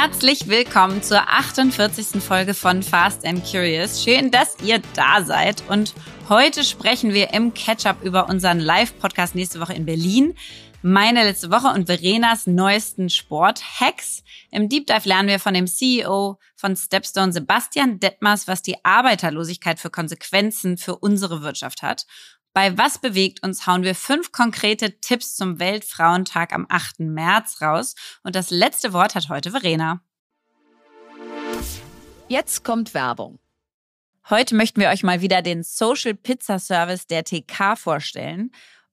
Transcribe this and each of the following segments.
Herzlich willkommen zur 48. Folge von Fast and Curious. Schön, dass ihr da seid. Und heute sprechen wir im Catch-up über unseren Live-Podcast nächste Woche in Berlin. Meine letzte Woche und Verenas neuesten Sport-Hacks. Im Deep Dive lernen wir von dem CEO von Stepstone, Sebastian Detmers, was die Arbeiterlosigkeit für Konsequenzen für unsere Wirtschaft hat. Bei Was bewegt uns hauen wir fünf konkrete Tipps zum Weltfrauentag am 8. März raus. Und das letzte Wort hat heute Verena. Jetzt kommt Werbung. Heute möchten wir euch mal wieder den Social Pizza Service der TK vorstellen.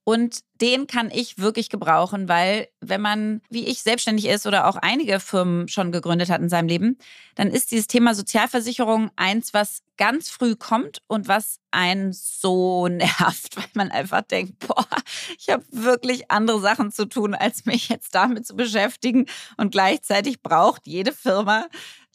Und den kann ich wirklich gebrauchen, weil wenn man, wie ich, selbstständig ist oder auch einige Firmen schon gegründet hat in seinem Leben, dann ist dieses Thema Sozialversicherung eins, was ganz früh kommt und was einen so nervt, weil man einfach denkt, boah, ich habe wirklich andere Sachen zu tun, als mich jetzt damit zu beschäftigen. Und gleichzeitig braucht jede Firma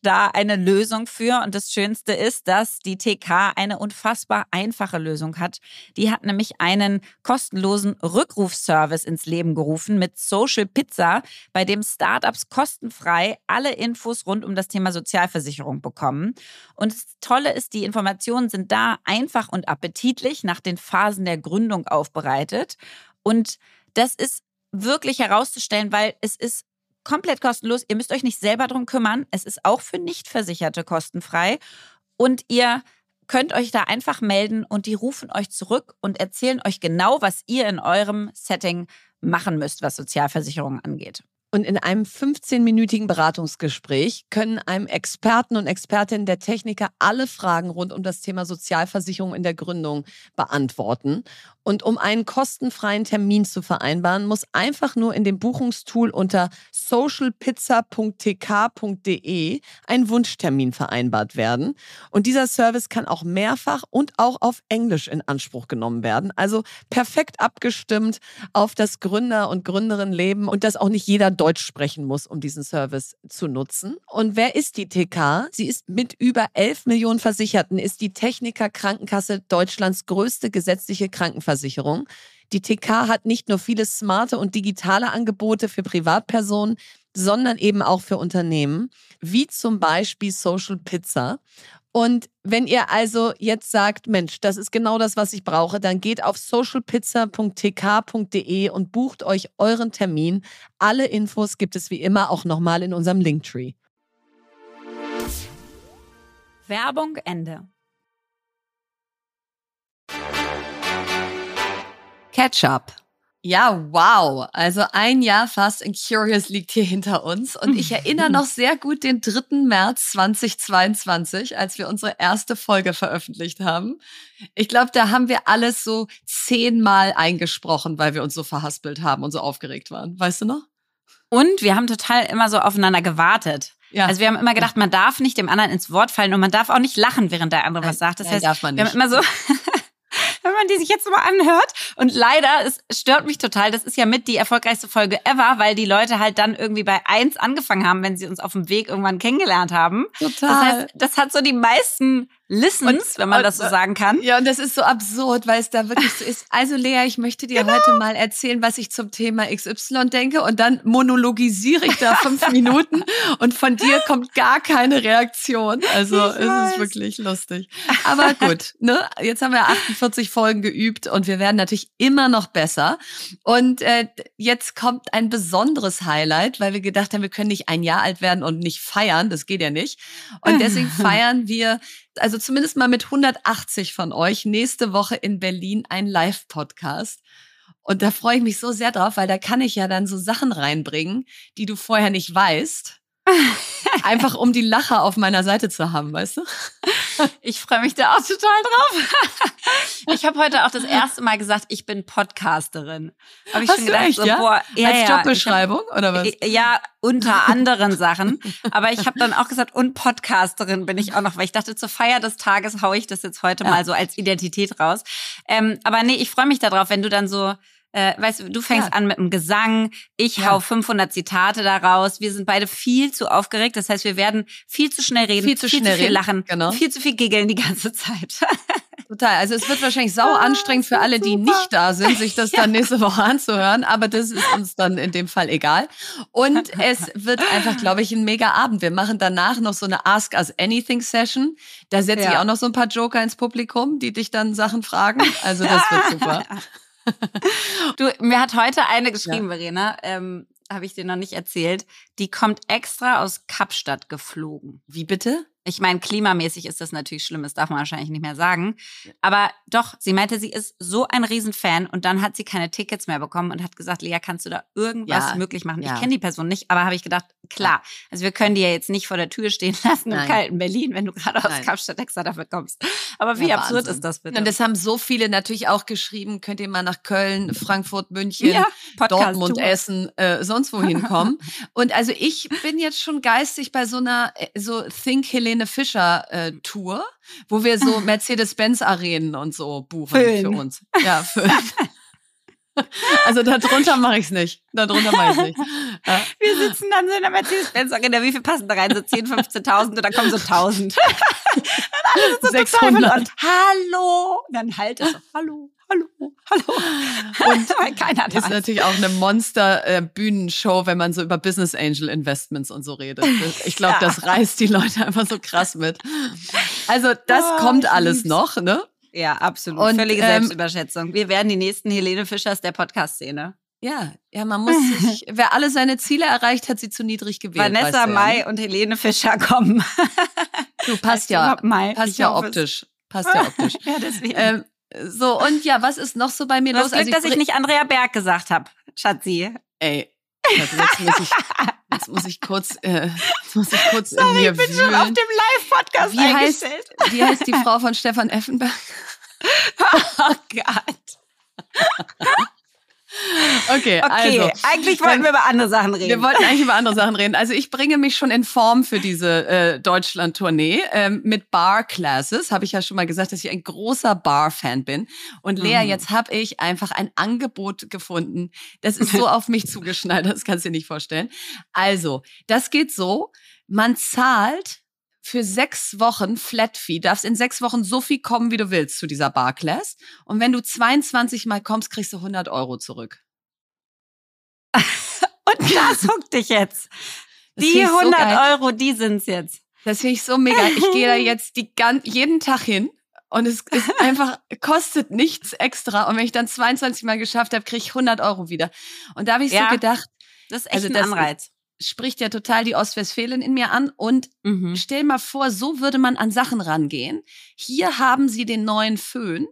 da eine Lösung für. Und das Schönste ist, dass die TK eine unfassbar einfache Lösung hat. Die hat nämlich einen kostenlosen Rückrufservice ins Leben gerufen mit Social Pizza, bei dem Startups kostenfrei alle Infos rund um das Thema Sozialversicherung bekommen. Und das Tolle ist, die Informationen sind da einfach und appetitlich nach den Phasen der Gründung aufbereitet. Und das ist wirklich herauszustellen, weil es ist komplett kostenlos. Ihr müsst euch nicht selber drum kümmern. Es ist auch für Nichtversicherte kostenfrei. Und ihr könnt euch da einfach melden und die rufen euch zurück und erzählen euch genau, was ihr in eurem Setting machen müsst, was Sozialversicherungen angeht. Und in einem 15-minütigen Beratungsgespräch können einem Experten und Expertinnen der Techniker alle Fragen rund um das Thema Sozialversicherung in der Gründung beantworten. Und um einen kostenfreien Termin zu vereinbaren, muss einfach nur in dem Buchungstool unter socialpizza.tk.de ein Wunschtermin vereinbart werden. Und dieser Service kann auch mehrfach und auch auf Englisch in Anspruch genommen werden. Also perfekt abgestimmt auf das Gründer- und Gründerinnenleben und dass auch nicht jeder Deutsch sprechen muss, um diesen Service zu nutzen. Und wer ist die TK? Sie ist mit über 11 Millionen Versicherten, ist die Techniker Krankenkasse Deutschlands größte gesetzliche Krankenversicherung. Krankenversicherung. Die TK hat nicht nur viele smarte und digitale Angebote für Privatpersonen, sondern eben auch für Unternehmen, wie zum Beispiel Social Pizza. Und wenn ihr also jetzt sagt, Mensch, das ist genau das, was ich brauche, dann geht auf socialpizza.tk.de und bucht euch euren Termin. Alle Infos gibt es wie immer auch nochmal in unserem Linktree. Werbung Ende. Ketchup. Ja, wow. Also ein Jahr Fast and Curious liegt hier hinter uns. Und ich erinnere noch sehr gut den 3. März 2022, als wir unsere erste Folge veröffentlicht haben. Ich glaube, da haben wir alles so zehnmal eingesprochen, weil wir uns so verhaspelt haben und so aufgeregt waren. Weißt du noch? Und wir haben total immer so aufeinander gewartet. Ja. Also wir haben immer gedacht, man darf nicht dem anderen ins Wort fallen und man darf auch nicht lachen, während der andere was sagt. Das Nein, heißt, darf man nicht. wir haben immer so wenn man die sich jetzt mal anhört. Und leider, es stört mich total. Das ist ja mit die erfolgreichste Folge ever, weil die Leute halt dann irgendwie bei eins angefangen haben, wenn sie uns auf dem Weg irgendwann kennengelernt haben. Total. Das heißt, das hat so die meisten Listens, und, wenn man und, das so sagen kann. Ja, und das ist so absurd, weil es da wirklich so ist. Also Lea, ich möchte dir genau. heute mal erzählen, was ich zum Thema XY denke und dann monologisiere ich da fünf Minuten und von dir kommt gar keine Reaktion. Also ich es weiß. ist wirklich lustig. Aber gut, ne? Jetzt haben wir 48 Folgen geübt und wir werden natürlich immer noch besser. Und äh, jetzt kommt ein besonderes Highlight, weil wir gedacht haben, wir können nicht ein Jahr alt werden und nicht feiern. Das geht ja nicht. Und deswegen feiern wir also zumindest mal mit 180 von euch nächste Woche in Berlin ein Live-Podcast. Und da freue ich mich so sehr drauf, weil da kann ich ja dann so Sachen reinbringen, die du vorher nicht weißt. Einfach um die Lacher auf meiner Seite zu haben, weißt du? Ich freue mich da auch total drauf. Ich habe heute auch das erste Mal gesagt, ich bin Podcasterin. Habe ich Hast schon gedacht, echt, so, ja? boah, ja, als Jobbeschreibung hab, oder was? Ja, unter anderen Sachen. Aber ich habe dann auch gesagt, und Podcasterin bin ich auch noch, weil ich dachte, zur Feier des Tages haue ich das jetzt heute ja. mal so als Identität raus. Ähm, aber nee, ich freue mich darauf, wenn du dann so Äh, weißt du, du fängst ja. an mit dem Gesang, ich ja. hau 500 Zitate daraus. Wir sind beide viel zu aufgeregt. Das heißt, wir werden viel zu schnell reden, viel zu, viel schnell zu viel lachen, genau. viel zu viel giggeln die ganze Zeit. Total. Also es wird wahrscheinlich sau anstrengend für alle, die nicht da sind, sich das dann nächste Woche anzuhören. Aber das ist uns dann in dem Fall egal. Und es wird einfach, glaube ich, ein mega Abend. Wir machen danach noch so eine Ask Us Anything Session. Da setze ich auch noch so ein paar Joker ins Publikum, die dich dann Sachen fragen. Also das wird super. du, mir hat heute eine geschrieben, ja. Verena, ähm, habe ich dir noch nicht erzählt. Die kommt extra aus Kapstadt geflogen. Wie bitte? Ich meine, klimamäßig ist das natürlich schlimm, das darf man wahrscheinlich nicht mehr sagen. Aber doch, sie meinte, sie ist so ein Riesenfan und dann hat sie keine Tickets mehr bekommen und hat gesagt, Lea, kannst du da irgendwas ja, möglich machen? Ja. Ich kenne die Person nicht, aber habe ich gedacht, klar, also wir können die ja jetzt nicht vor der Tür stehen lassen Nein. im kalten Berlin, wenn du gerade aus Kapstadt extra dafür kommst. Aber wie ja, absurd ist das bitte? Und das haben so viele natürlich auch geschrieben, könnt ihr mal nach Köln, Frankfurt, München, Dortmund, Essen, äh, sonst wohin kommen. und also ich bin jetzt schon geistig bei so einer äh, so Think Helene Fischer äh, Tour, wo wir so Mercedes-Benz-Arenen und so buchen Füllen. für uns. Ja, füllen. Also darunter mache ich es nicht. Darunter mache ich es nicht. Ja. Wir sitzen dann so in der Mercedes-Benz-Arena. Wie viel passen da rein? So 10, 15.000 und dann kommen so 1.000. dann alle so 600. Und hallo. Und dann halt es so, hallo hallo, hallo. Und keiner das ist natürlich auch eine Monster-Bühnenshow, wenn man so über Business Angel Investments und so redet. Ich glaube, ja. das reißt die Leute einfach so krass mit. Also das oh, kommt alles noch, ne? Ja, absolut. Und, Völlige ähm, Selbstüberschätzung. Wir werden die nächsten Helene Fischers der Podcast-Szene. Ja, ja, man muss sich, wer alle seine Ziele erreicht, hat sie zu niedrig gewählt. Vanessa Mai ja. und Helene Fischer kommen. Du passt ja, passt ja optisch. Passt ja optisch. ja, deswegen. Ähm, so, und ja, was ist noch so bei mir das los? Glück, also ich dass ich nicht Andrea Berg gesagt habe, Schatzi. Ey, jetzt muss ich, jetzt muss ich kurz, äh, muss ich kurz Sorry, in mir ich bin wühlen. schon auf dem Live-Podcast eingestellt. Heißt, wie heißt die Frau von Stefan Effenberg? oh Gott. Okay, okay, also. Eigentlich wollten wir über andere Sachen reden. Wir wollten eigentlich über andere Sachen reden. Also ich bringe mich schon in Form für diese äh, Deutschland-Tournee ähm, mit Bar-Classes. Habe ich ja schon mal gesagt, dass ich ein großer Bar-Fan bin. Und Lea, mhm. jetzt habe ich einfach ein Angebot gefunden. Das ist so auf mich zugeschnallt, das kannst du dir nicht vorstellen. Also, das geht so, man zahlt für sechs Wochen Flat Fee, darfst in sechs Wochen so viel kommen, wie du willst zu dieser Barclass. Und wenn du 22 Mal kommst, kriegst du 100 Euro zurück. Und das huckt dich jetzt. Die 100 so Euro, die sind's jetzt. Das finde ich so mega. Ich gehe da jetzt die gan jeden Tag hin und es ist einfach kostet nichts extra. Und wenn ich dann 22 Mal geschafft habe, kriege ich 100 Euro wieder. Und da habe ich ja, so gedacht, das ist echt also ein Anreiz spricht ja total die Ostwestfalen in mir an. Und mhm. stell mal vor, so würde man an Sachen rangehen. Hier haben Sie den neuen Föhn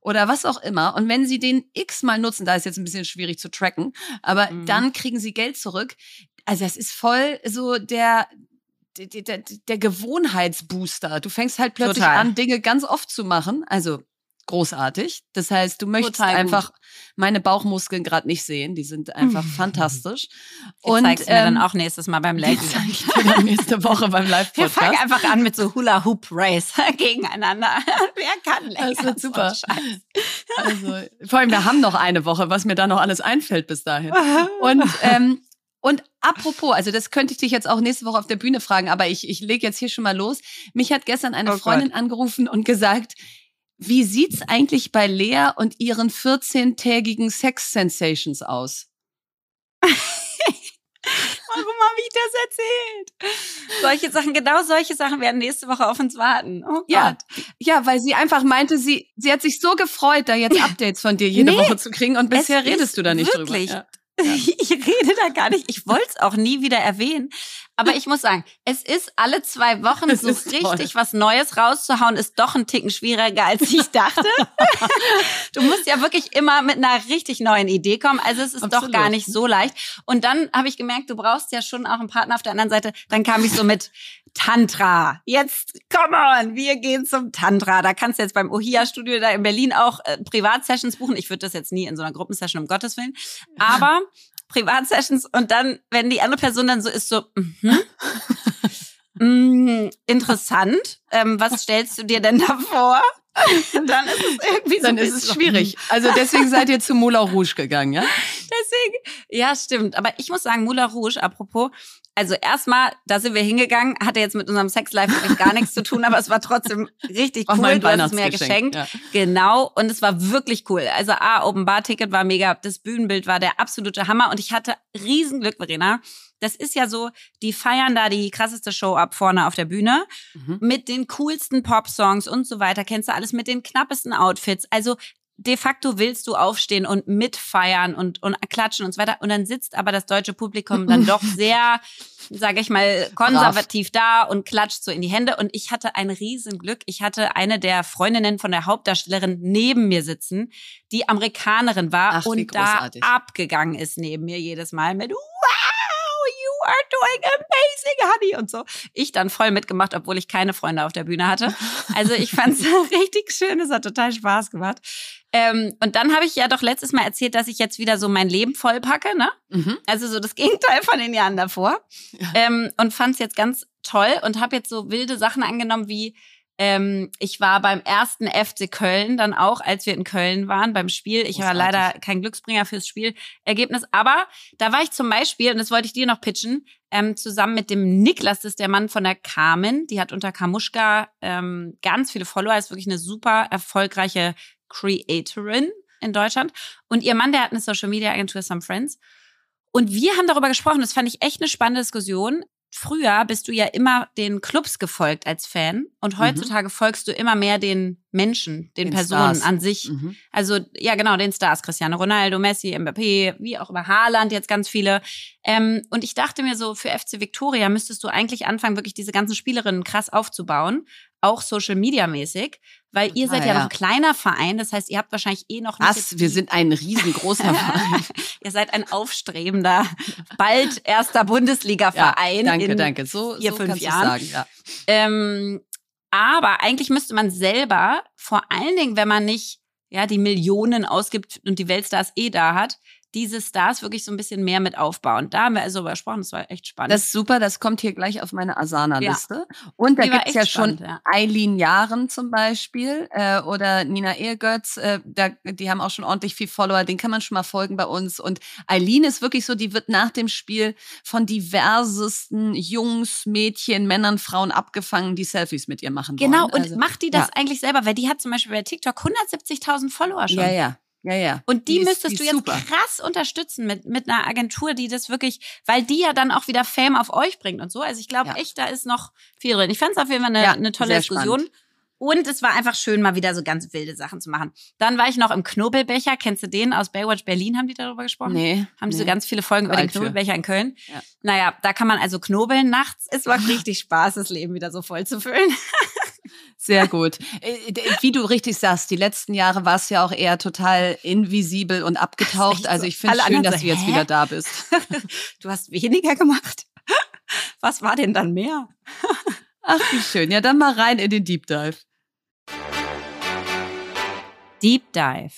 oder was auch immer. Und wenn Sie den x-mal nutzen, da ist jetzt ein bisschen schwierig zu tracken, aber mhm. dann kriegen Sie Geld zurück. Also das ist voll so der, der, der, der Gewohnheitsbooster. Du fängst halt plötzlich Total. an, Dinge ganz oft zu machen. Also großartig. Das heißt, du möchtest einfach meine Bauchmuskeln gerade nicht sehen. Die sind einfach fantastisch. Die und zeigst ähm, mir dann ähm, auch nächstes Mal beim Live. dann nächste Woche beim Live Podcast. Wir fangen einfach an mit so Hula Hoop Race gegeneinander. Wer kann länger? Das wird super. Also, vor allem, wir haben noch eine Woche, was mir da noch alles einfällt bis dahin. Und ähm, und apropos, also das könnte ich dich jetzt auch nächste Woche auf der Bühne fragen, aber ich, ich lege jetzt hier schon mal los. Mich hat gestern eine oh Freundin Gott. angerufen und gesagt, wie sieht's eigentlich bei Lea und ihren 14-tägigen Sex-Sensations aus? Warum habe ich das erzählt? Solche Sachen, genau solche Sachen werden nächste Woche auf uns warten. Oh Gott. Ja, ja, weil sie einfach meinte, sie, sie hat sich so gefreut, da jetzt Updates von dir jede nee, Woche zu kriegen und bisher redest du da nicht wirklich. drüber. Ja. Ich rede da gar nicht. Ich wollte es auch nie wieder erwähnen. Aber ich muss sagen, es ist alle zwei Wochen das so richtig toll. was Neues rauszuhauen, ist doch ein Ticken schwieriger, als ich dachte. du musst ja wirklich immer mit einer richtig neuen Idee kommen. Also es ist Absolut. doch gar nicht so leicht. Und dann habe ich gemerkt, du brauchst ja schon auch einen Partner auf der anderen Seite. Dann kam ich so mit Tantra. Jetzt, come on, wir gehen zum Tantra. Da kannst du jetzt beim Ohia-Studio da in Berlin auch äh, Privatsessions buchen. Ich würde das jetzt nie in so einer Gruppensession, um Gottes Willen. Aber Privatsessions und dann, wenn die andere Person dann so ist, so, mhm. Mm, interessant. Ähm, was stellst du dir denn da vor? dann ist es irgendwie so Dann ist es schwierig. Also deswegen seid ihr zu Moulin Rouge gegangen, ja? Deswegen, ja, stimmt. Aber ich muss sagen, Moulin Rouge, apropos, also erstmal, da sind wir hingegangen, hatte jetzt mit unserem Sexlife wirklich gar nichts zu tun, aber es war trotzdem richtig cool. du hast es mir geschenkt. Ja. Genau. Und es war wirklich cool. Also A, Open Bar Ticket war mega, das Bühnenbild war der absolute Hammer und ich hatte Riesenglück, Verena. Das ist ja so, die feiern da die krasseste Show ab vorne auf der Bühne mhm. mit den coolsten Pop-Songs und so weiter. Kennst du alles mit den knappesten Outfits. Also de facto willst du aufstehen und mitfeiern und, und klatschen und so weiter. Und dann sitzt aber das deutsche Publikum dann doch sehr, sage ich mal, konservativ Brav. da und klatscht so in die Hände. Und ich hatte ein Riesenglück. Ich hatte eine der Freundinnen von der Hauptdarstellerin neben mir sitzen, die Amerikanerin war Ach, und da abgegangen ist neben mir jedes Mal mit are doing amazing, honey und so. Ich dann voll mitgemacht, obwohl ich keine Freunde auf der Bühne hatte. Also ich fand es richtig schön, es hat total Spaß gemacht. Ähm, und dann habe ich ja doch letztes Mal erzählt, dass ich jetzt wieder so mein Leben vollpacke, ne? Mhm. Also so das Gegenteil von den Jahren davor. Ja. Ähm, und fand es jetzt ganz toll und habe jetzt so wilde Sachen angenommen wie ähm, ich war beim ersten FC Köln dann auch, als wir in Köln waren beim Spiel. Ich war leider kein Glücksbringer fürs Spielergebnis, aber da war ich zum Beispiel, und das wollte ich dir noch pitchen, ähm, zusammen mit dem Niklas, das ist der Mann von der Carmen, die hat unter Kamuschka ähm, ganz viele Follower, ist wirklich eine super erfolgreiche Creatorin in Deutschland. Und ihr Mann, der hat eine Social Media Agentur Some Friends. Und wir haben darüber gesprochen, das fand ich echt eine spannende Diskussion, früher bist du ja immer den Clubs gefolgt als Fan und mhm. heutzutage mhm. folgst du immer mehr den Menschen, den, den Personen Stars. an sich. Mhm. Also ja, genau, den Stars, Cristiano Ronaldo, Messi, Mbappé, wie auch immer, Haaland, jetzt ganz viele. Ähm, und ich dachte mir so, für FC Victoria müsstest du eigentlich anfangen, wirklich diese ganzen Spielerinnen krass aufzubauen, auch Social Media mäßig, weil ihr seid ah, ja, noch ein kleiner Verein, das heißt, ihr habt wahrscheinlich eh noch nicht. Was? Wir sind ein riesengroßer Verein. ihr seid ein aufstrebender, bald erster Bundesliga-Verein. Ja, danke, danke. So, vier, so fünf kannst Jahren. sagen, ja. Ähm, aber eigentlich müsste man selber, vor allen Dingen, wenn man nicht ja die Millionen ausgibt und die Weltstars eh da hat, diese Stars wirklich so ein bisschen mehr mit aufbauen. Da haben wir also gesprochen, das war echt spannend. Das ist super, das kommt hier gleich auf meine Asana-Liste. Ja. Und da gibt's ja spannend, schon ja. Eileen Jahren zum Beispiel äh, oder Nina Ehrgötz, äh, da, die haben auch schon ordentlich viel Follower, den kann man schon mal folgen bei uns. Und Eileen ist wirklich so, die wird nach dem Spiel von diversesten Jungs, Mädchen, Männern, Frauen abgefangen, die Selfies mit ihr machen genau, wollen. Genau, und also, macht die das ja. eigentlich selber? Weil die hat zum Beispiel bei TikTok 170.000 Follower schon. Ja, ja. Ja, ja. Und die, die müsstest ist, die du jetzt super. krass unterstützen mit, mit einer Agentur, die das wirklich, weil die ja dann auch wieder Fame auf euch bringt und so. Also ich glaube ja. echt, da ist noch viel drin. Ich fand es auf jeden Fall eine, ja, eine tolle Diskussion. Spannend. Und es war einfach schön, mal wieder so ganz wilde Sachen zu machen. Dann war ich noch im Knobelbecher. Kennst du den aus Baywatch Berlin? Haben die darüber gesprochen? Nee. Haben die nee. so ganz viele Folgen über den Knobelbecher in Köln? Ja. Naja, da kann man also knobeln nachts. Es macht richtig Spaß, das Leben wieder so voll zu füllen. Sehr gut. Äh, wie du richtig sagst, die letzten Jahre war es ja auch eher total invisibel und abgetaucht. Also ich finde es schön, dass so, du jetzt wieder da bist. Du hast weniger gemacht. Was war denn dann mehr? Ach, wie schön. Ja, dann mal rein in den Deep Dive. Deep Dive.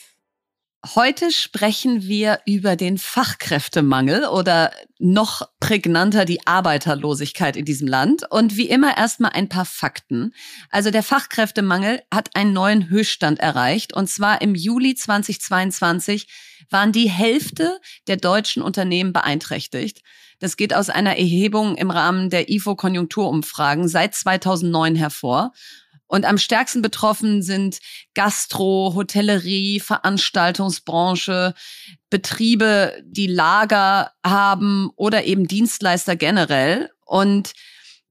Heute sprechen wir über den Fachkräftemangel oder noch prägnanter die Arbeiterlosigkeit in diesem Land. Und wie immer erstmal ein paar Fakten. Also der Fachkräftemangel hat einen neuen Höchststand erreicht. Und zwar im Juli 2022 waren die Hälfte der deutschen Unternehmen beeinträchtigt. Das geht aus einer Erhebung im Rahmen der IFO-Konjunkturumfragen seit 2009 hervor. Und am stärksten betroffen sind Gastro, Hotellerie, Veranstaltungsbranche, Betriebe, die Lager haben oder eben Dienstleister generell. Und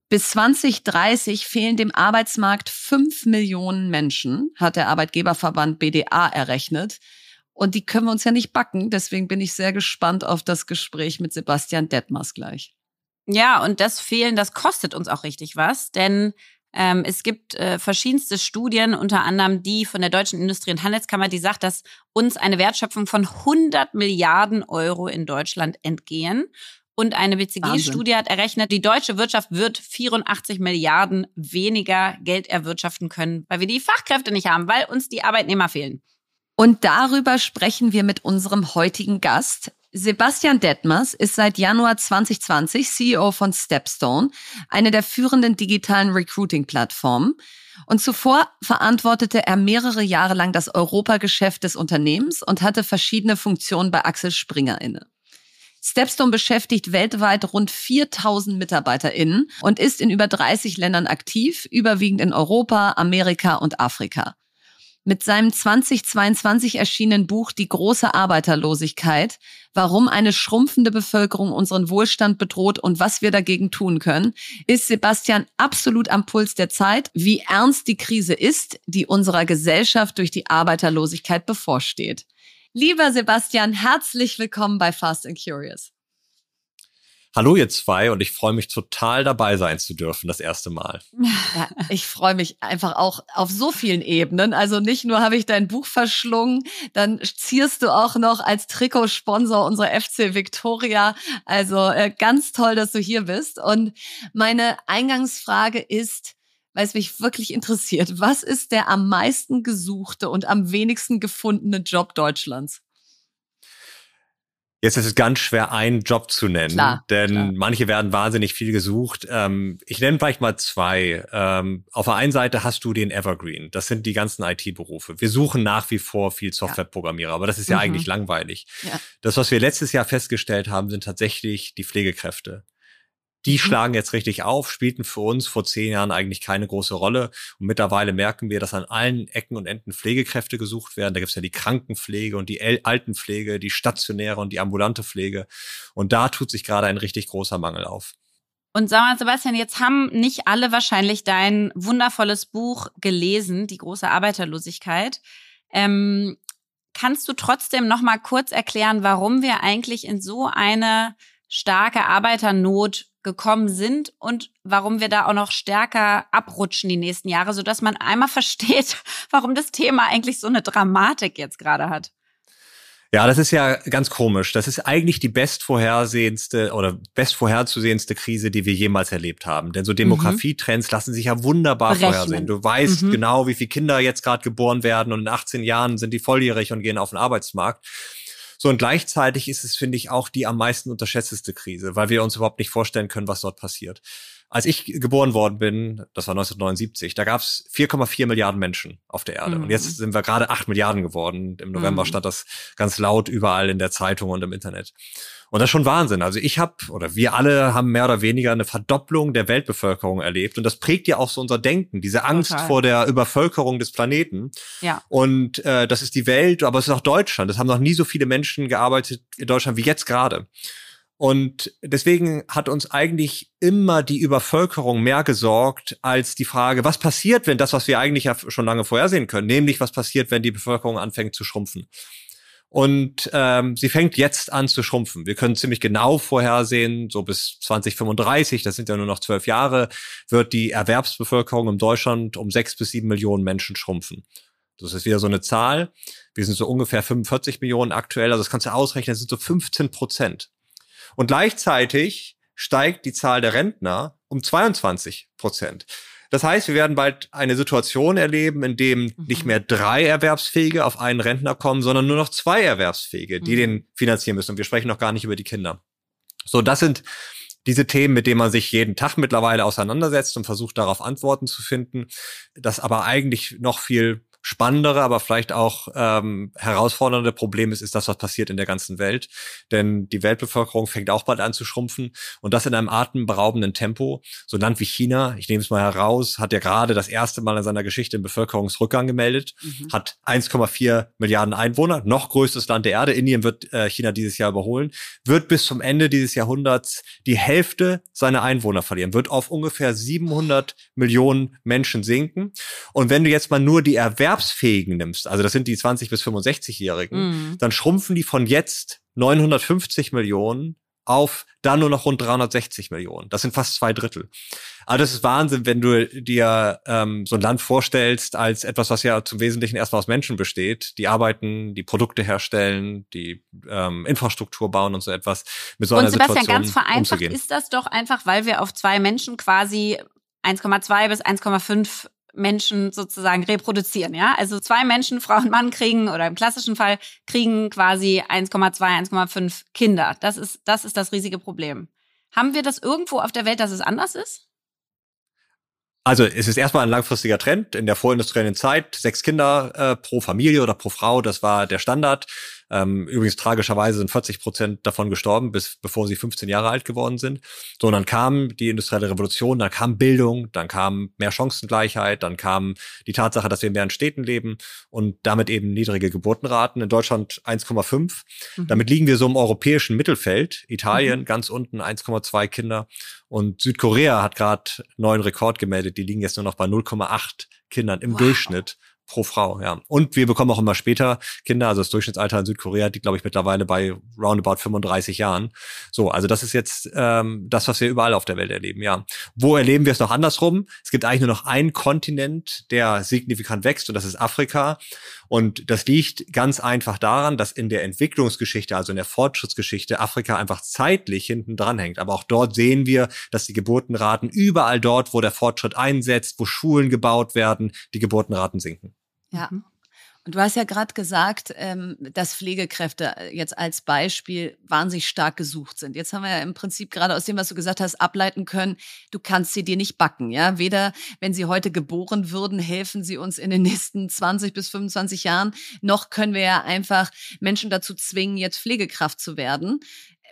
bis 2030 fehlen dem Arbeitsmarkt fünf Millionen Menschen, hat der Arbeitgeberverband BDA errechnet. Und die können wir uns ja nicht backen. Deswegen bin ich sehr gespannt auf das Gespräch mit Sebastian Detmers gleich. Ja, und das Fehlen, das kostet uns auch richtig was, denn ähm, es gibt äh, verschiedenste Studien, unter anderem die von der Deutschen Industrie- und Handelskammer, die sagt, dass uns eine Wertschöpfung von 100 Milliarden Euro in Deutschland entgehen. Und eine BCG-Studie hat errechnet, die deutsche Wirtschaft wird 84 Milliarden weniger Geld erwirtschaften können, weil wir die Fachkräfte nicht haben, weil uns die Arbeitnehmer fehlen. Und darüber sprechen wir mit unserem heutigen Gast. Sebastian Detmers ist seit Januar 2020 CEO von Stepstone, eine der führenden digitalen Recruiting-Plattformen. Und zuvor verantwortete er mehrere Jahre lang das Europageschäft des Unternehmens und hatte verschiedene Funktionen bei Axel Springer inne. Stepstone beschäftigt weltweit rund 4000 MitarbeiterInnen und ist in über 30 Ländern aktiv, überwiegend in Europa, Amerika und Afrika. Mit seinem 2022 erschienenen Buch Die große Arbeiterlosigkeit, warum eine schrumpfende Bevölkerung unseren Wohlstand bedroht und was wir dagegen tun können, ist Sebastian absolut am Puls der Zeit, wie ernst die Krise ist, die unserer Gesellschaft durch die Arbeiterlosigkeit bevorsteht. Lieber Sebastian, herzlich willkommen bei Fast and Curious. Hallo ihr zwei und ich freue mich total dabei sein zu dürfen, das erste Mal. Ja, ich freue mich einfach auch auf so vielen Ebenen. Also nicht nur habe ich dein Buch verschlungen, dann zierst du auch noch als Trikotsponsor unsere FC Victoria. Also äh, ganz toll, dass du hier bist. Und meine Eingangsfrage ist, weil es mich wirklich interessiert, was ist der am meisten gesuchte und am wenigsten gefundene Job Deutschlands? Jetzt ist es ganz schwer, einen Job zu nennen, klar, denn klar. manche werden wahnsinnig viel gesucht. Ähm, ich nenne vielleicht mal zwei. Ähm, auf der einen Seite hast du den Evergreen. Das sind die ganzen IT-Berufe. Wir suchen nach wie vor viel Softwareprogrammierer, aber das ist ja Mhm. eigentlich langweilig. Ja. Das, was wir letztes Jahr festgestellt haben, sind tatsächlich die Pflegekräfte. Die Mhm. schlagen jetzt richtig auf, spielten für uns vor zehn Jahren eigentlich keine große Rolle. Und mittlerweile merken wir, dass an allen Ecken und Enden Pflegekräfte gesucht werden. Da gibt's ja die Krankenpflege und die Altenpflege, die stationäre und die ambulante Pflege. Und da tut sich gerade ein richtig großer Mangel auf. Und sag mal, Sebastian, jetzt haben nicht alle wahrscheinlich dein wundervolles Buch gelesen, Die große Arbeiterlosigkeit. Ähm, kannst du trotzdem noch mal kurz erklären, warum wir eigentlich in so eine starke Arbeiternot gekommen sind und warum wir da auch noch stärker abrutschen die nächsten Jahre, sodass man einmal versteht, warum das Thema eigentlich so eine Dramatik jetzt gerade hat? Ja, das ist ja ganz komisch. Das ist eigentlich die bestvorhersehendste oder bestvorherzusehendste Krise, die wir jemals erlebt haben. Denn so Demografietrends lassen sich ja wunderbar Berechnen. vorhersehen. Du weißt Mhm. genau, wie viele Kinder jetzt gerade geboren werden und in 18 Jahren sind die volljährig und gehen auf den Arbeitsmarkt. So und gleichzeitig ist es, finde ich, auch die am meisten unterschätzteste Krise, weil wir uns überhaupt nicht vorstellen können, was dort passiert. Als ich geboren worden bin, das war 1979, da gab es 4,4 Milliarden Menschen auf der Erde. Mhm. Und jetzt sind wir gerade 8 Milliarden geworden. Im November Mhm. stand das ganz laut überall in der Zeitung und im Internet. Und das ist schon Wahnsinn. Also ich habe, oder wir alle haben mehr oder weniger eine Verdopplung der Weltbevölkerung erlebt. Und das prägt ja auch so unser Denken, diese Angst Total. vor der Übervölkerung des Planeten. Ja. Und äh, das ist die Welt, aber es ist auch Deutschland. Es haben noch nie so viele Menschen gearbeitet in Deutschland wie jetzt gerade. Und deswegen hat uns eigentlich immer die Übervölkerung mehr gesorgt als die Frage, was passiert, wenn das, was wir eigentlich ja schon lange vorhersehen können, nämlich was passiert, wenn die Bevölkerung anfängt zu schrumpfen. Und ähm, sie fängt jetzt an zu schrumpfen. Wir können ziemlich genau vorhersehen, so bis 2035, das sind ja nur noch zwölf Jahre, wird die Erwerbsbevölkerung in Deutschland um sechs bis sieben Millionen Menschen schrumpfen. Das ist wieder so eine Zahl. Wir sind so ungefähr 45 Millionen aktuell, also das kannst du ausrechnen, das sind so 15 Prozent. Und gleichzeitig steigt die Zahl der Rentner um 22 Prozent. Das heißt, wir werden bald eine Situation erleben, in dem Mhm. nicht mehr drei Erwerbsfähige auf einen Rentner kommen, sondern nur noch zwei Erwerbsfähige, die Mhm. den finanzieren müssen. Und wir sprechen noch gar nicht über die Kinder. So, das sind diese Themen, mit denen man sich jeden Tag mittlerweile auseinandersetzt und versucht, darauf Antworten zu finden. Das aber eigentlich noch viel spannendere, aber vielleicht auch ähm, herausfordernde Problem ist, ist das, was passiert in der ganzen Welt. Denn die Weltbevölkerung fängt auch bald an zu schrumpfen und das in einem atemberaubenden Tempo. So ein Land wie China, ich nehme es mal heraus, hat ja gerade das erste Mal in seiner Geschichte einen Bevölkerungsrückgang gemeldet, Mhm. hat 1,4 Milliarden Einwohner, noch größtes Land der Erde. Indien wird äh, China dieses Jahr überholen, wird bis zum Ende dieses Jahrhunderts die Hälfte seiner Einwohner verlieren, wird auf ungefähr 700 Millionen Menschen sinken. Und wenn du jetzt mal nur die Erwerbsfähigen nimmst, also das sind die 20 bis 65-Jährigen, Mhm. dann schrumpfen die von jetzt 950 Millionen auf dann nur noch rund 360 Millionen. Das sind fast zwei Drittel. Also das ist Wahnsinn, wenn du dir ähm, so ein Land vorstellst als etwas, was ja zum Wesentlichen erstmal aus Menschen besteht, die arbeiten, die Produkte herstellen, die ähm, Infrastruktur bauen und so etwas. Mit so Und einer Sebastian, Situation ganz vereinfacht umzugehen. ist das doch einfach, weil wir auf zwei Menschen quasi 1,2 bis 1,5 Menschen sozusagen reproduzieren, ja? Also zwei Menschen, Frau und Mann kriegen oder im klassischen Fall kriegen quasi 1,2, 1,5 Kinder. Das ist das ist das riesige Problem. Haben wir das irgendwo auf der Welt, dass es anders ist? Also es ist erstmal ein langfristiger Trend. In der vorindustriellen Zeit sechs Kinder äh, pro Familie oder pro Frau, das war der Standard. Ähm, übrigens tragischerweise sind 40 Prozent davon gestorben, bis bevor sie 15 Jahre alt geworden sind. So, und dann kam die industrielle Revolution, dann kam Bildung, dann kam mehr Chancengleichheit, dann kam die Tatsache, dass wir in mehreren Städten leben und damit eben niedrige Geburtenraten. In Deutschland 1,5. Mhm. Damit liegen wir so im europäischen Mittelfeld. Italien mhm. ganz unten 1,2 Kinder und Südkorea hat gerade neuen Rekord gemeldet. Die liegen jetzt nur noch bei 0,8 Kindern im wow. Durchschnitt pro Frau, ja. Und wir bekommen auch immer später Kinder, also das Durchschnittsalter in Südkorea liegt, glaube ich, mittlerweile bei roundabout 35 Jahren. So, also das ist jetzt ähm, das, was wir überall auf der Welt erleben, ja. Wo erleben wir es noch andersrum? Es gibt eigentlich nur noch einen Kontinent, der signifikant wächst und das ist Afrika. Und das liegt ganz einfach daran, dass in der Entwicklungsgeschichte, also in der Fortschrittsgeschichte, Afrika einfach zeitlich hinten dran hängt. Aber auch dort sehen wir, dass die Geburtenraten überall dort, wo der Fortschritt einsetzt, wo Schulen gebaut werden, die Geburtenraten sinken. Ja. Mhm. Und du hast ja gerade gesagt, ähm, dass Pflegekräfte äh, jetzt als Beispiel wahnsinnig stark gesucht sind. Jetzt haben wir ja im Prinzip gerade aus dem, was du gesagt hast, ableiten können, du kannst sie dir nicht backen. Ja, weder wenn sie heute geboren würden, helfen sie uns in den nächsten 20 bis 25 Jahren, noch können wir ja einfach Menschen dazu zwingen, jetzt Pflegekraft zu werden.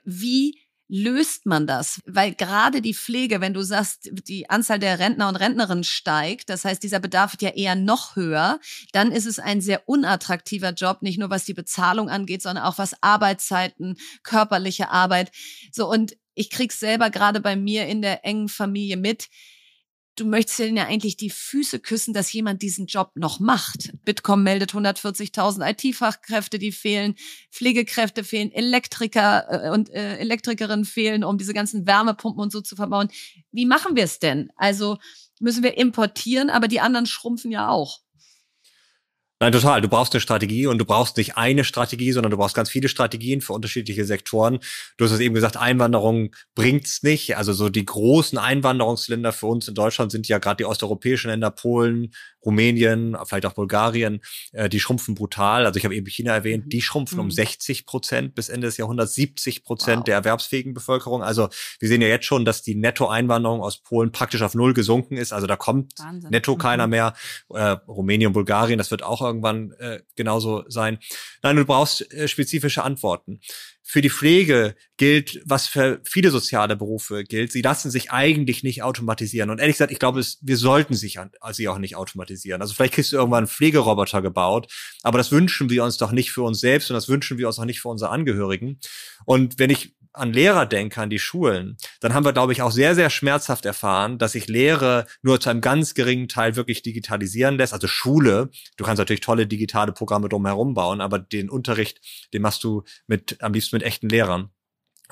Wie löst man das? Weil gerade die Pflege, wenn du sagst, die Anzahl der Rentner und Rentnerinnen steigt, das heißt, dieser Bedarf wird ja eher noch höher, dann ist es ein sehr unattraktiver Job, nicht nur was die Bezahlung angeht, sondern auch was Arbeitszeiten, körperliche Arbeit. So, und ich krieg's selber gerade bei mir in der engen Familie mit du möchtest ja eigentlich die Füße küssen, dass jemand diesen Job noch macht. Bitkom meldet 140.000 IT-Fachkräfte, die fehlen, Pflegekräfte fehlen, Elektriker äh, und äh, Elektrikerinnen fehlen, um diese ganzen Wärmepumpen und so zu verbauen. Wie machen wir es denn? Also müssen wir importieren, aber die anderen schrumpfen ja auch. Nein, total. Du brauchst eine Strategie und du brauchst nicht eine Strategie, sondern du brauchst ganz viele Strategien für unterschiedliche Sektoren. Du hast es eben gesagt, Einwanderung bringt's nicht. Also so die großen Einwanderungsländer für uns in Deutschland sind ja gerade die osteuropäischen Länder, Polen, Rumänien, vielleicht auch Bulgarien, äh, die schrumpfen brutal. Also ich habe eben China erwähnt, mhm. die schrumpfen mhm. um 60 Prozent bis Ende des Jahrhunderts, 70 Prozent wow. der erwerbsfähigen Bevölkerung. Also wir sehen ja jetzt schon, dass die Nettoeinwanderung aus Polen praktisch auf null gesunken ist. Also da kommt Wahnsinn. netto keiner mhm. mehr. Äh, Rumänien, Bulgarien, das wird auch irgendwann äh, genauso sein. Nein, du brauchst äh, spezifische Antworten. Für die Pflege gilt, was für viele soziale Berufe gilt. Sie lassen sich eigentlich nicht automatisieren. Und ehrlich gesagt, ich glaube, es, wir sollten sich an, sie auch nicht automatisieren. Also vielleicht kriegst du irgendwann einen Pflegeroboter gebaut, aber das wünschen wir uns doch nicht für uns selbst und das wünschen wir uns auch nicht für unsere Angehörigen. Und wenn ich an Lehrer denke, an die Schulen, dann haben wir, glaube ich, auch sehr, sehr schmerzhaft erfahren, dass sich Lehre nur zu einem ganz geringen Teil wirklich digitalisieren lässt. Also Schule, du kannst natürlich tolle digitale Programme drumherum bauen, aber den Unterricht, den machst du mit, am liebsten mit echten Lehrern.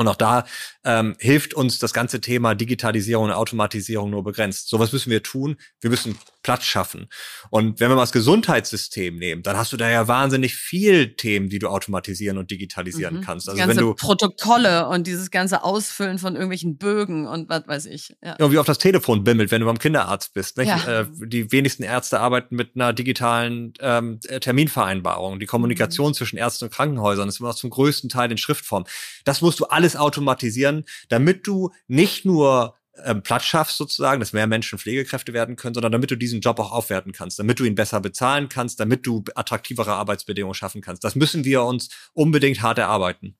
Und auch da ähm, hilft uns das ganze Thema Digitalisierung und Automatisierung nur begrenzt. So was müssen wir tun. Wir müssen Platz schaffen. Und wenn wir mal das Gesundheitssystem nehmen, dann hast du da ja wahnsinnig viel Themen, die du automatisieren und digitalisieren mhm. kannst. Also ganze wenn du Protokolle und dieses ganze Ausfüllen von irgendwelchen Bögen und was weiß ich. Ja. ja wie auf das Telefon bimmelt, wenn du beim Kinderarzt bist. Nicht? Ja. Äh, die wenigsten Ärzte arbeiten mit einer digitalen ähm, Terminvereinbarung. Die Kommunikation mhm. zwischen Ärzten und Krankenhäusern ist immer zum größten Teil in Schriftform. Das musst du alles automatisieren, damit du nicht nur ähm, Platz schaffst sozusagen, dass mehr Menschen Pflegekräfte werden können, sondern damit du diesen Job auch aufwerten kannst, damit du ihn besser bezahlen kannst, damit du attraktivere Arbeitsbedingungen schaffen kannst. Das müssen wir uns unbedingt hart erarbeiten.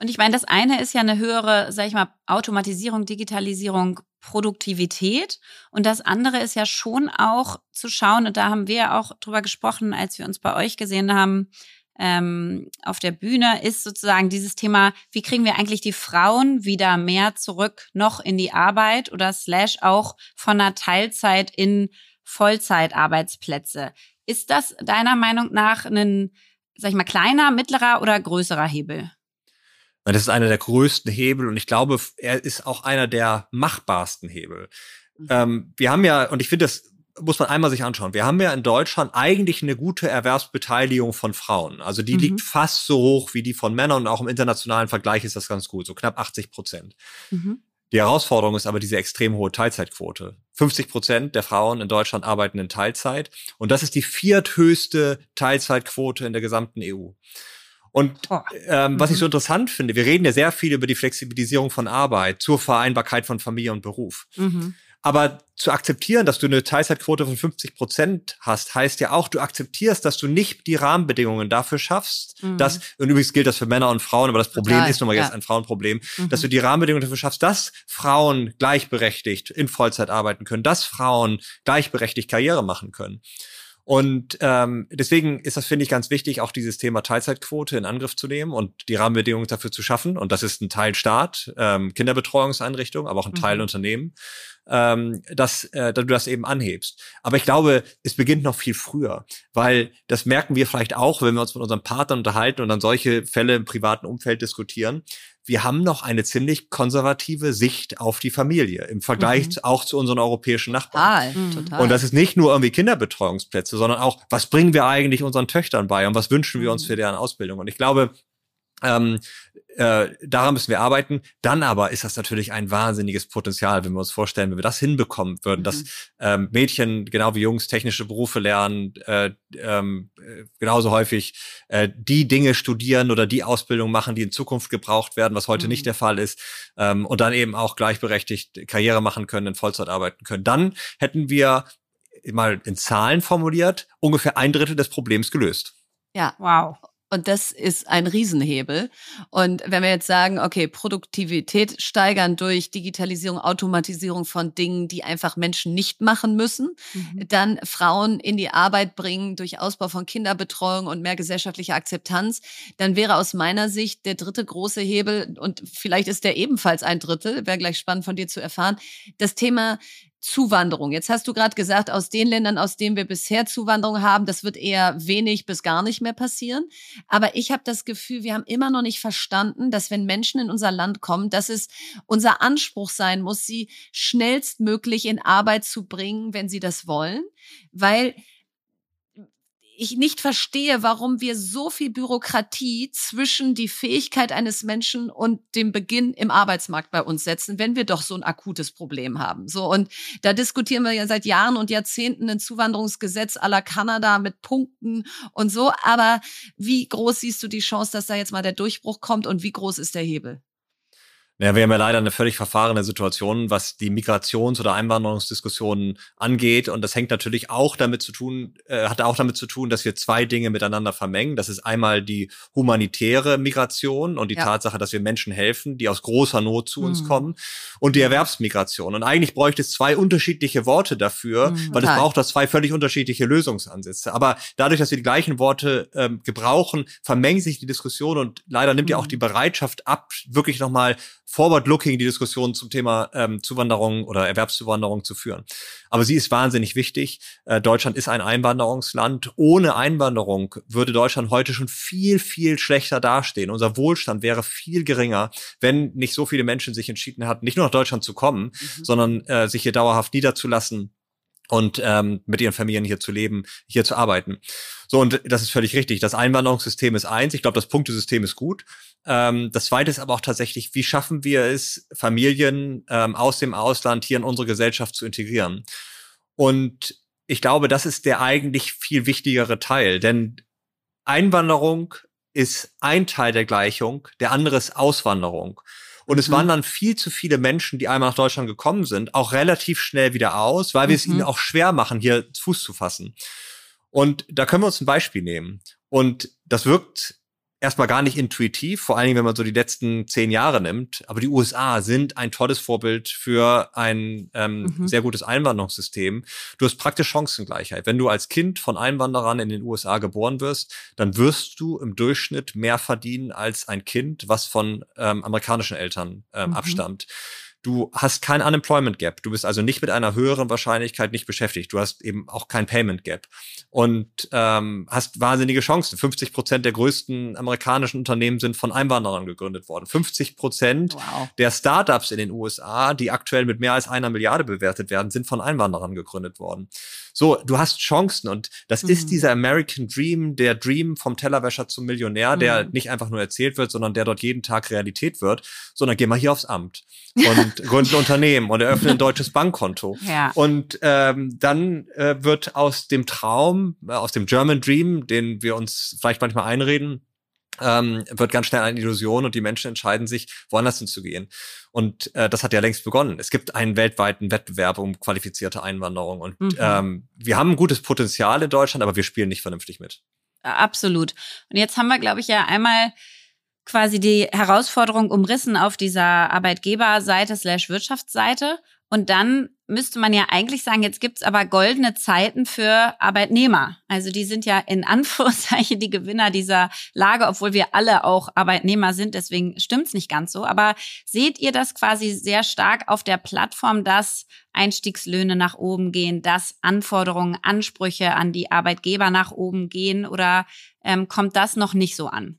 Und ich meine, das eine ist ja eine höhere, sag ich mal, Automatisierung, Digitalisierung, Produktivität. Und das andere ist ja schon auch zu schauen, und da haben wir ja auch drüber gesprochen, als wir uns bei euch gesehen haben, ähm, auf der Bühne, ist sozusagen dieses Thema, wie kriegen wir eigentlich die Frauen wieder mehr zurück noch in die Arbeit oder slash auch von einer Teilzeit in Vollzeitarbeitsplätze. Ist das deiner Meinung nach ein, sag ich mal, kleiner, mittlerer oder größerer Hebel? Das ist einer der größten Hebel und ich glaube, er ist auch einer der machbarsten Hebel. Mhm. Ähm, wir haben ja, und ich finde das muss man einmal sich anschauen. Wir haben ja in Deutschland eigentlich eine gute Erwerbsbeteiligung von Frauen. Also die mhm. liegt fast so hoch wie die von Männern und auch im internationalen Vergleich ist das ganz gut, so knapp 80 Prozent. Mhm. Die Herausforderung ist aber diese extrem hohe Teilzeitquote. 50 Prozent der Frauen in Deutschland arbeiten in Teilzeit und das ist die vierthöchste Teilzeitquote in der gesamten EU. Und ähm, was ich so mhm. interessant finde, wir reden ja sehr viel über die Flexibilisierung von Arbeit zur Vereinbarkeit von Familie und Beruf. Mhm. Aber zu akzeptieren, dass du eine Teilzeitquote von 50 Prozent hast, heißt ja auch, du akzeptierst, dass du nicht die Rahmenbedingungen dafür schaffst, mhm. dass, und übrigens gilt das für Männer und Frauen, aber das Problem Total, ist nun mal ja. jetzt ein Frauenproblem, mhm. dass du die Rahmenbedingungen dafür schaffst, dass Frauen gleichberechtigt in Vollzeit arbeiten können, dass Frauen gleichberechtigt Karriere machen können. Und ähm, deswegen ist das, finde ich, ganz wichtig, auch dieses Thema Teilzeitquote in Angriff zu nehmen und die Rahmenbedingungen dafür zu schaffen. Und das ist ein Teil Staat, ähm, Kinderbetreuungseinrichtung, aber auch ein Teil mhm. Unternehmen, ähm, dass, äh, dass du das eben anhebst. Aber ich glaube, es beginnt noch viel früher, weil das merken wir vielleicht auch, wenn wir uns mit unseren Partnern unterhalten und dann solche Fälle im privaten Umfeld diskutieren wir haben noch eine ziemlich konservative Sicht auf die Familie im Vergleich mhm. auch zu unseren europäischen Nachbarn. Total, mhm. total. Und das ist nicht nur irgendwie Kinderbetreuungsplätze, sondern auch, was bringen wir eigentlich unseren Töchtern bei und was wünschen wir uns mhm. für deren Ausbildung? Und ich glaube, ähm, äh, daran müssen wir arbeiten. Dann aber ist das natürlich ein wahnsinniges Potenzial, wenn wir uns vorstellen, wenn wir das hinbekommen würden, mhm. dass ähm, Mädchen genau wie Jungs technische Berufe lernen, äh, ähm, äh, genauso häufig äh, die Dinge studieren oder die Ausbildung machen, die in Zukunft gebraucht werden, was heute mhm. nicht der Fall ist, ähm, und dann eben auch gleichberechtigt Karriere machen können, in Vollzeit arbeiten können. Dann hätten wir mal in Zahlen formuliert ungefähr ein Drittel des Problems gelöst. Ja, wow. Und das ist ein Riesenhebel. Und wenn wir jetzt sagen, okay, Produktivität steigern durch Digitalisierung, Automatisierung von Dingen, die einfach Menschen nicht machen müssen, mhm. dann Frauen in die Arbeit bringen durch Ausbau von Kinderbetreuung und mehr gesellschaftliche Akzeptanz, dann wäre aus meiner Sicht der dritte große Hebel, und vielleicht ist der ebenfalls ein Drittel, wäre gleich spannend von dir zu erfahren, das Thema Zuwanderung. Jetzt hast du gerade gesagt, aus den Ländern, aus denen wir bisher Zuwanderung haben, das wird eher wenig bis gar nicht mehr passieren. Aber ich habe das Gefühl, wir haben immer noch nicht verstanden, dass wenn Menschen in unser Land kommen, dass es unser Anspruch sein muss, sie schnellstmöglich in Arbeit zu bringen, wenn sie das wollen, weil ich nicht verstehe, warum wir so viel Bürokratie zwischen die Fähigkeit eines Menschen und dem Beginn im Arbeitsmarkt bei uns setzen, wenn wir doch so ein akutes Problem haben. So und da diskutieren wir ja seit Jahren und Jahrzehnten ein Zuwanderungsgesetz la Kanada mit Punkten und so. Aber wie groß siehst du die Chance, dass da jetzt mal der Durchbruch kommt und wie groß ist der Hebel? Ja, wir haben ja leider eine völlig verfahrene Situation, was die Migrations- oder Einwanderungsdiskussionen angeht. Und das hängt natürlich auch damit zu tun, äh, hat auch damit zu tun, dass wir zwei Dinge miteinander vermengen. Das ist einmal die humanitäre Migration und die ja. Tatsache, dass wir Menschen helfen, die aus großer Not zu uns mhm. kommen und die Erwerbsmigration. Und eigentlich bräuchte es zwei unterschiedliche Worte dafür, mhm, weil es braucht da zwei völlig unterschiedliche Lösungsansätze. Aber dadurch, dass wir die gleichen Worte ähm, gebrauchen, vermengen sich die Diskussion und leider nimmt mhm. ja auch mhm. die Bereitschaft ab, wirklich nochmal forward-looking die Diskussion zum Thema ähm, Zuwanderung oder Erwerbszuwanderung zu führen. Aber sie ist wahnsinnig wichtig. Äh, Deutschland ist ein Einwanderungsland. Ohne Einwanderung würde Deutschland heute schon viel, viel schlechter dastehen. Unser Wohlstand wäre viel geringer, wenn nicht so viele Menschen sich entschieden hatten, nicht nur nach Deutschland zu kommen, mhm. sondern äh, sich hier dauerhaft niederzulassen und ähm, mit ihren Familien hier zu leben, hier zu arbeiten. So, und das ist völlig richtig. Das Einwanderungssystem ist eins. Ich glaube, das Punktesystem ist gut. Ähm, das zweite ist aber auch tatsächlich, wie schaffen wir es, Familien ähm, aus dem Ausland hier in unsere Gesellschaft zu integrieren? Und ich glaube, das ist der eigentlich viel wichtigere Teil, denn Einwanderung ist ein Teil der Gleichung, der andere ist Auswanderung. Und es mhm. wandern viel zu viele Menschen, die einmal nach Deutschland gekommen sind, auch relativ schnell wieder aus, weil wir es ihnen mhm. auch schwer machen, hier Fuß zu fassen. Und da können wir uns ein Beispiel nehmen. Und das wirkt erstmal gar nicht intuitiv, vor allen Dingen, wenn man so die letzten zehn Jahre nimmt. Aber die USA sind ein tolles Vorbild für ein ähm, mhm. sehr gutes Einwanderungssystem. Du hast praktisch Chancengleichheit. Wenn du als Kind von Einwanderern in den USA geboren wirst, dann wirst du im Durchschnitt mehr verdienen als ein Kind, was von ähm, amerikanischen Eltern ähm, mhm. abstammt. Du hast kein Unemployment Gap. Du bist also nicht mit einer höheren Wahrscheinlichkeit nicht beschäftigt. Du hast eben auch kein Payment Gap und ähm, hast wahnsinnige Chancen. 50 Prozent der größten amerikanischen Unternehmen sind von Einwanderern gegründet worden. 50 Prozent wow. der Startups in den USA, die aktuell mit mehr als einer Milliarde bewertet werden, sind von Einwanderern gegründet worden. So, du hast Chancen und das mhm. ist dieser American Dream, der Dream vom Tellerwäscher zum Millionär, der mhm. nicht einfach nur erzählt wird, sondern der dort jeden Tag Realität wird, sondern geh mal hier aufs Amt. Und gründen ein Unternehmen und eröffnen ein deutsches Bankkonto. Ja. Und ähm, dann äh, wird aus dem Traum, äh, aus dem German Dream, den wir uns vielleicht manchmal einreden, ähm, wird ganz schnell eine Illusion und die Menschen entscheiden sich, woanders hinzugehen. Und äh, das hat ja längst begonnen. Es gibt einen weltweiten Wettbewerb um qualifizierte Einwanderung. Und mhm. ähm, wir haben ein gutes Potenzial in Deutschland, aber wir spielen nicht vernünftig mit. Absolut. Und jetzt haben wir, glaube ich, ja einmal quasi die Herausforderung umrissen auf dieser Arbeitgeberseite slash Wirtschaftsseite. Und dann müsste man ja eigentlich sagen, jetzt gibt's aber goldene Zeiten für Arbeitnehmer. Also die sind ja in Anführungszeichen die Gewinner dieser Lage, obwohl wir alle auch Arbeitnehmer sind. Deswegen stimmt's nicht ganz so. Aber seht ihr das quasi sehr stark auf der Plattform, dass Einstiegslöhne nach oben gehen, dass Anforderungen, Ansprüche an die Arbeitgeber nach oben gehen? Oder ähm, kommt das noch nicht so an?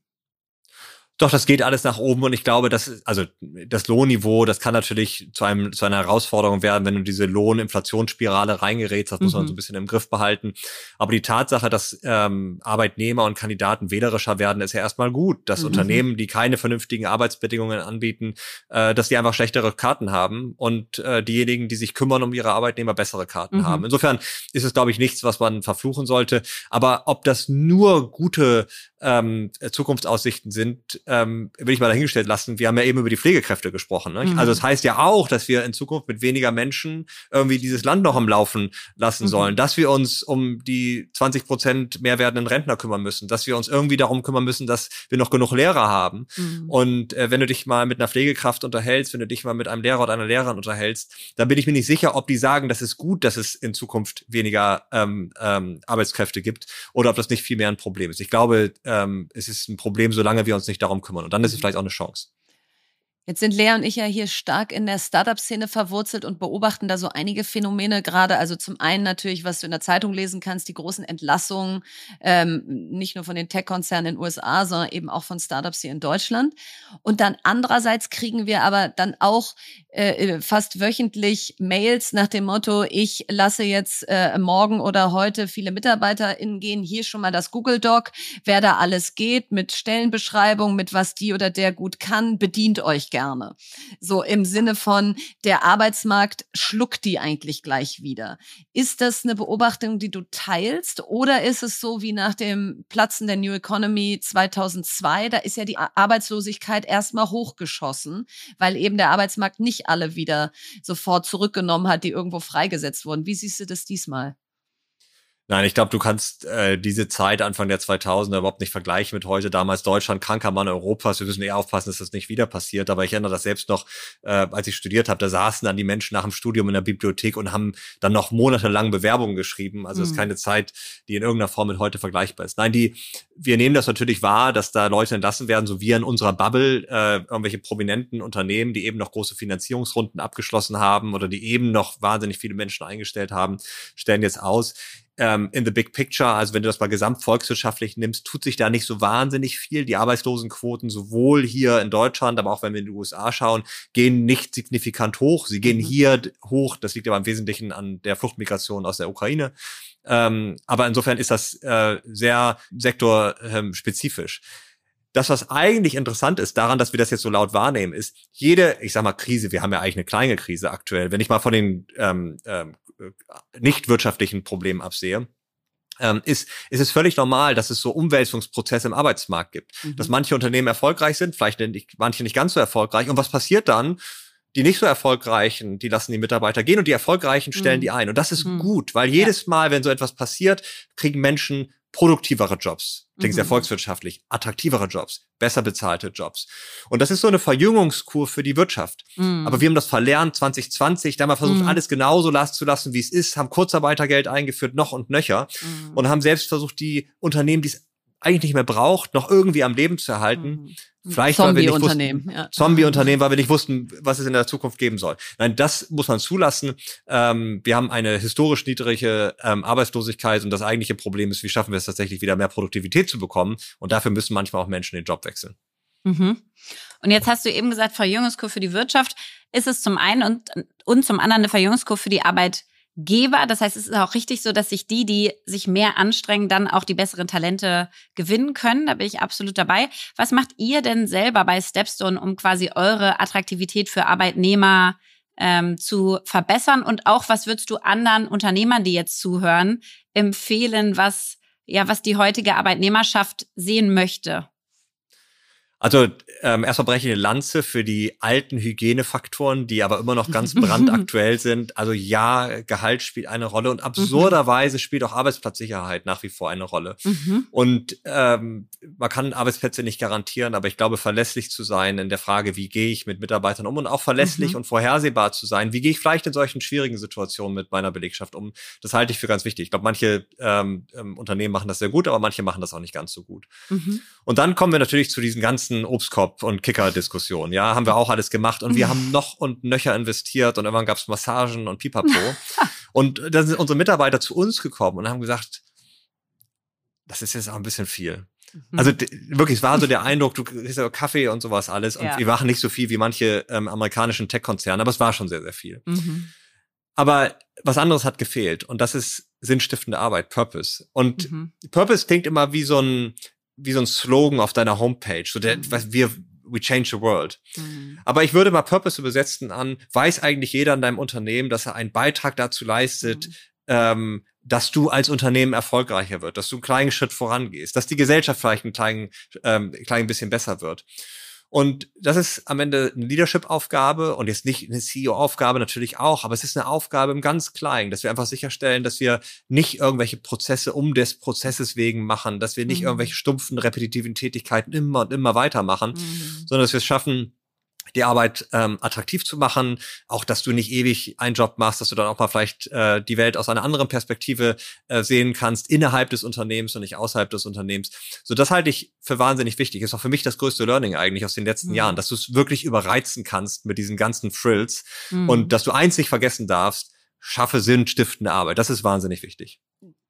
Doch, das geht alles nach oben und ich glaube, dass also das Lohnniveau, das kann natürlich zu einem zu einer Herausforderung werden, wenn du diese Lohninflationsspirale reingerätst. Das mhm. muss man so ein bisschen im Griff behalten. Aber die Tatsache, dass ähm, Arbeitnehmer und Kandidaten wählerischer werden, ist ja erstmal gut. Dass mhm. Unternehmen, die keine vernünftigen Arbeitsbedingungen anbieten, äh, dass die einfach schlechtere Karten haben und äh, diejenigen, die sich kümmern um ihre Arbeitnehmer, bessere Karten mhm. haben. Insofern ist es, glaube ich, nichts, was man verfluchen sollte. Aber ob das nur gute ähm, Zukunftsaussichten sind, ähm, will ich mal dahingestellt lassen. Wir haben ja eben über die Pflegekräfte gesprochen. Ne? Mhm. Also das heißt ja auch, dass wir in Zukunft mit weniger Menschen irgendwie dieses Land noch am Laufen lassen mhm. sollen, dass wir uns um die 20 Prozent mehr werdenden Rentner kümmern müssen, dass wir uns irgendwie darum kümmern müssen, dass wir noch genug Lehrer haben. Mhm. Und äh, wenn du dich mal mit einer Pflegekraft unterhältst, wenn du dich mal mit einem Lehrer oder einer Lehrerin unterhältst, dann bin ich mir nicht sicher, ob die sagen, das ist gut, dass es in Zukunft weniger ähm, ähm, Arbeitskräfte gibt oder ob das nicht viel mehr ein Problem ist. Ich glaube, ähm, es ist ein Problem, solange wir uns nicht darum kümmern. Und dann ist es vielleicht auch eine Chance. Jetzt sind Lea und ich ja hier stark in der Startup-Szene verwurzelt und beobachten da so einige Phänomene gerade. Also zum einen natürlich, was du in der Zeitung lesen kannst, die großen Entlassungen, ähm, nicht nur von den Tech-Konzernen in den USA, sondern eben auch von Startups hier in Deutschland. Und dann andererseits kriegen wir aber dann auch äh, äh, fast wöchentlich Mails nach dem Motto, ich lasse jetzt äh, morgen oder heute viele MitarbeiterInnen gehen, hier schon mal das Google Doc, wer da alles geht, mit Stellenbeschreibung, mit was die oder der gut kann, bedient euch gerne gerne. So im Sinne von, der Arbeitsmarkt schluckt die eigentlich gleich wieder. Ist das eine Beobachtung, die du teilst? Oder ist es so wie nach dem Platzen der New Economy 2002? Da ist ja die Arbeitslosigkeit erstmal hochgeschossen, weil eben der Arbeitsmarkt nicht alle wieder sofort zurückgenommen hat, die irgendwo freigesetzt wurden. Wie siehst du das diesmal? Nein, ich glaube, du kannst äh, diese Zeit Anfang der 2000er überhaupt nicht vergleichen mit heute. Damals Deutschland, kranker Mann Europas. Wir müssen eher aufpassen, dass das nicht wieder passiert. Aber ich erinnere das selbst noch, äh, als ich studiert habe, da saßen dann die Menschen nach dem Studium in der Bibliothek und haben dann noch monatelang Bewerbungen geschrieben. Also es mhm. ist keine Zeit, die in irgendeiner Form mit heute vergleichbar ist. Nein, die, wir nehmen das natürlich wahr, dass da Leute entlassen werden, so wie in unserer Bubble äh, irgendwelche prominenten Unternehmen, die eben noch große Finanzierungsrunden abgeschlossen haben oder die eben noch wahnsinnig viele Menschen eingestellt haben, stellen jetzt aus ähm, in the big picture, also wenn du das mal gesamtvolkswirtschaftlich nimmst, tut sich da nicht so wahnsinnig viel. Die Arbeitslosenquoten sowohl hier in Deutschland, aber auch wenn wir in die USA schauen, gehen nicht signifikant hoch. Sie gehen mhm. hier hoch. Das liegt aber im Wesentlichen an der Fluchtmigration aus der Ukraine. Ähm, aber insofern ist das äh, sehr sektorspezifisch. Das, was eigentlich interessant ist daran, dass wir das jetzt so laut wahrnehmen, ist, jede, ich sag mal, Krise, wir haben ja eigentlich eine kleine Krise aktuell, wenn ich mal von den ähm, ähm, äh, nicht wirtschaftlichen Problemen absehe, ähm, ist, ist es völlig normal, dass es so Umwälzungsprozesse im Arbeitsmarkt gibt. Mhm. Dass manche Unternehmen erfolgreich sind, vielleicht nicht, manche nicht ganz so erfolgreich. Und was passiert dann? Die nicht so erfolgreichen, die lassen die Mitarbeiter gehen und die erfolgreichen stellen mhm. die ein. Und das ist mhm. gut, weil jedes Mal, wenn so etwas passiert, kriegen Menschen produktivere Jobs. Klingt mhm. sehr volkswirtschaftlich. Attraktivere Jobs, besser bezahlte Jobs. Und das ist so eine Verjüngungskur für die Wirtschaft. Mhm. Aber wir haben das verlernt 2020. Da haben wir versucht, mhm. alles genauso zu lassen, wie es ist, haben Kurzarbeitergeld eingeführt, noch und nöcher. Mhm. Und haben selbst versucht, die Unternehmen, die es eigentlich nicht mehr braucht, noch irgendwie am Leben zu erhalten. Mhm. Vielleicht Zombie-Unternehmen. Ja. Zombie-Unternehmen, weil wir nicht wussten, was es in der Zukunft geben soll. Nein, das muss man zulassen. Ähm, wir haben eine historisch niedrige ähm, Arbeitslosigkeit und das eigentliche Problem ist, wie schaffen wir es tatsächlich wieder mehr Produktivität zu bekommen? Und dafür müssen manchmal auch Menschen den Job wechseln. Mhm. Und jetzt hast du eben gesagt, Verjüngungskurve für die Wirtschaft ist es zum einen und, und zum anderen eine Verjüngungskurve für die Arbeit Geber. Das heißt, es ist auch richtig so, dass sich die, die sich mehr anstrengen, dann auch die besseren Talente gewinnen können. Da bin ich absolut dabei. Was macht ihr denn selber bei Stepstone, um quasi eure Attraktivität für Arbeitnehmer ähm, zu verbessern? Und auch, was würdest du anderen Unternehmern, die jetzt zuhören, empfehlen, was, ja, was die heutige Arbeitnehmerschaft sehen möchte? Also ähm, erstmal breche ich eine Lanze für die alten Hygienefaktoren, die aber immer noch ganz brandaktuell sind. Also ja, Gehalt spielt eine Rolle und absurderweise mhm. spielt auch Arbeitsplatzsicherheit nach wie vor eine Rolle. Mhm. Und ähm, man kann Arbeitsplätze nicht garantieren, aber ich glaube, verlässlich zu sein in der Frage, wie gehe ich mit Mitarbeitern um und auch verlässlich mhm. und vorhersehbar zu sein, wie gehe ich vielleicht in solchen schwierigen Situationen mit meiner Belegschaft um, das halte ich für ganz wichtig. Ich glaube, manche ähm, ähm Unternehmen machen das sehr gut, aber manche machen das auch nicht ganz so gut. Mhm. Und dann kommen wir natürlich zu diesen ganzen ganzen Obstkorb- und Kicker-Diskussionen. Ja, haben wir auch alles gemacht und wir haben noch und nöcher investiert und irgendwann gab's Massagen und Pipapo. und dann sind unsere Mitarbeiter zu uns gekommen und haben gesagt, das ist jetzt auch ein bisschen viel. Mhm. Also wirklich, es war so der Eindruck, du kriegst ja Kaffee und sowas alles und ja. wir machen nicht so viel wie manche ähm, amerikanischen Tech-Konzerne, aber es war schon sehr, sehr viel. Mhm. Aber was anderes hat gefehlt und das ist sinnstiftende Arbeit, Purpose. Und mhm. Purpose klingt immer wie so ein wie so ein Slogan auf deiner Homepage, so der, mhm. was wir We change the world. Mhm. Aber ich würde mal Purpose übersetzen an, weiß eigentlich jeder in deinem Unternehmen, dass er einen Beitrag dazu leistet, mhm. ähm, dass du als Unternehmen erfolgreicher wird, dass du einen kleinen Schritt vorangehst, dass die Gesellschaft vielleicht ein klein, ähm, klein bisschen besser wird. Und das ist am Ende eine Leadership-Aufgabe und jetzt nicht eine CEO-Aufgabe natürlich auch, aber es ist eine Aufgabe im ganz Kleinen, dass wir einfach sicherstellen, dass wir nicht irgendwelche Prozesse um des Prozesses wegen machen, dass wir nicht mhm. irgendwelche stumpfen, repetitiven Tätigkeiten immer und immer weitermachen, mhm. sondern dass wir es schaffen, die Arbeit ähm, attraktiv zu machen, auch dass du nicht ewig einen Job machst, dass du dann auch mal vielleicht äh, die Welt aus einer anderen Perspektive äh, sehen kannst, innerhalb des Unternehmens und nicht außerhalb des Unternehmens. So, das halte ich für wahnsinnig wichtig. Ist auch für mich das größte Learning eigentlich aus den letzten mhm. Jahren, dass du es wirklich überreizen kannst mit diesen ganzen Frills mhm. und dass du eins nicht vergessen darfst, schaffe sinnstiftende Arbeit. Das ist wahnsinnig wichtig.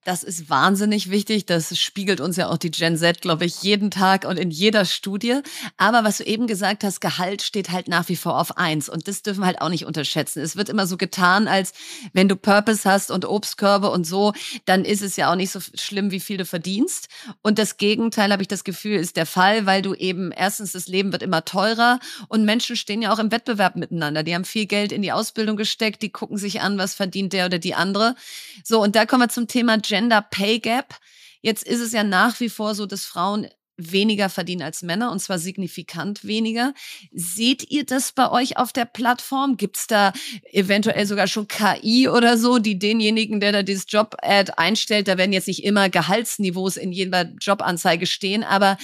Das ist wahnsinnig wichtig. Das spiegelt uns ja auch die Gen Z, glaube ich, jeden Tag und in jeder Studie. Aber was du eben gesagt hast, Gehalt steht halt nach wie vor auf eins. Und das dürfen wir halt auch nicht unterschätzen. Es wird immer so getan, als wenn du Purpose hast und Obstkörbe und so, dann ist es ja auch nicht so schlimm, wie viel du verdienst. Und das Gegenteil, habe ich das Gefühl, ist der Fall, weil du eben erstens, das Leben wird immer teurer und Menschen stehen ja auch im Wettbewerb miteinander. Die haben viel Geld in die Ausbildung gesteckt, die gucken sich an, was verdient der oder die andere. So, und da kommen wir zum Thema Gender Pay Gap. Jetzt ist es ja nach wie vor so, dass Frauen weniger verdienen als Männer und zwar signifikant weniger. Seht ihr das bei euch auf der Plattform? Gibt es da eventuell sogar schon KI oder so, die denjenigen, der da dieses Job-Ad einstellt, da werden jetzt nicht immer Gehaltsniveaus in jeder Jobanzeige stehen, aber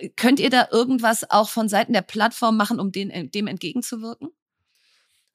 äh, könnt ihr da irgendwas auch von Seiten der Plattform machen, um dem entgegenzuwirken?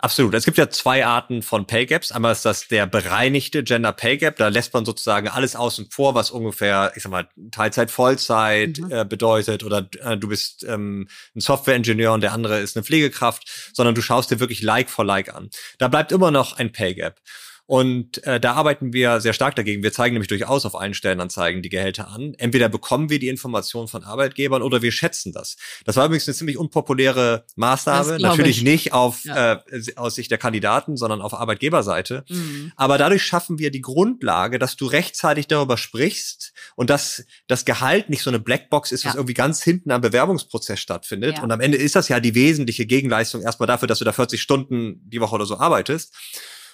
Absolut. Es gibt ja zwei Arten von Pay Gaps. Einmal ist das der bereinigte Gender Pay Gap. Da lässt man sozusagen alles außen vor, was ungefähr, ich sag mal, Teilzeit, Vollzeit mhm. äh, bedeutet. Oder äh, du bist ähm, ein Software-Ingenieur und der andere ist eine Pflegekraft, sondern du schaust dir wirklich Like for Like an. Da bleibt immer noch ein Pay Gap. Und äh, da arbeiten wir sehr stark dagegen. Wir zeigen nämlich durchaus auf allen Stellenanzeigen die Gehälter an. Entweder bekommen wir die Informationen von Arbeitgebern oder wir schätzen das. Das war übrigens eine ziemlich unpopuläre Maßnahme. Natürlich ich. nicht auf, ja. äh, aus Sicht der Kandidaten, sondern auf Arbeitgeberseite. Mhm. Aber dadurch schaffen wir die Grundlage, dass du rechtzeitig darüber sprichst und dass das Gehalt nicht so eine Blackbox ist, was irgendwie ganz hinten am Bewerbungsprozess stattfindet. Ja. Und am Ende ist das ja die wesentliche Gegenleistung erstmal dafür, dass du da 40 Stunden die Woche oder so arbeitest.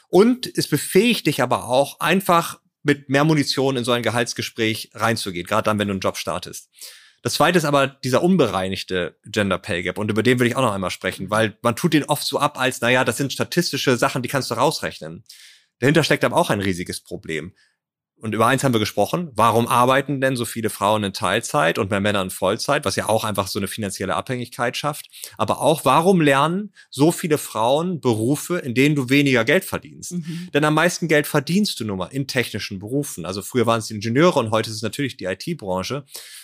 Und es befähigt dich aber auch einfach mit mehr Munition in so ein Gehaltsgespräch reinzugehen, gerade dann, wenn du einen Job startest. Das zweite ist aber dieser unbereinigte Gender Pay Gap und über den will ich auch noch einmal sprechen, weil man tut den oft so ab als, naja, das sind statistische Sachen, die kannst du rausrechnen. Dahinter steckt aber auch ein riesiges Problem. Und über eins haben wir gesprochen. Warum arbeiten denn so viele Frauen in Teilzeit und mehr Männer in Vollzeit, was ja auch einfach so eine finanzielle Abhängigkeit schafft? Aber auch, warum lernen so viele Frauen Berufe, in denen du weniger Geld verdienst? Mhm. Denn am meisten Geld verdienst du nun mal in technischen Berufen. Also früher waren es die Ingenieure und heute ist es natürlich die IT-Branche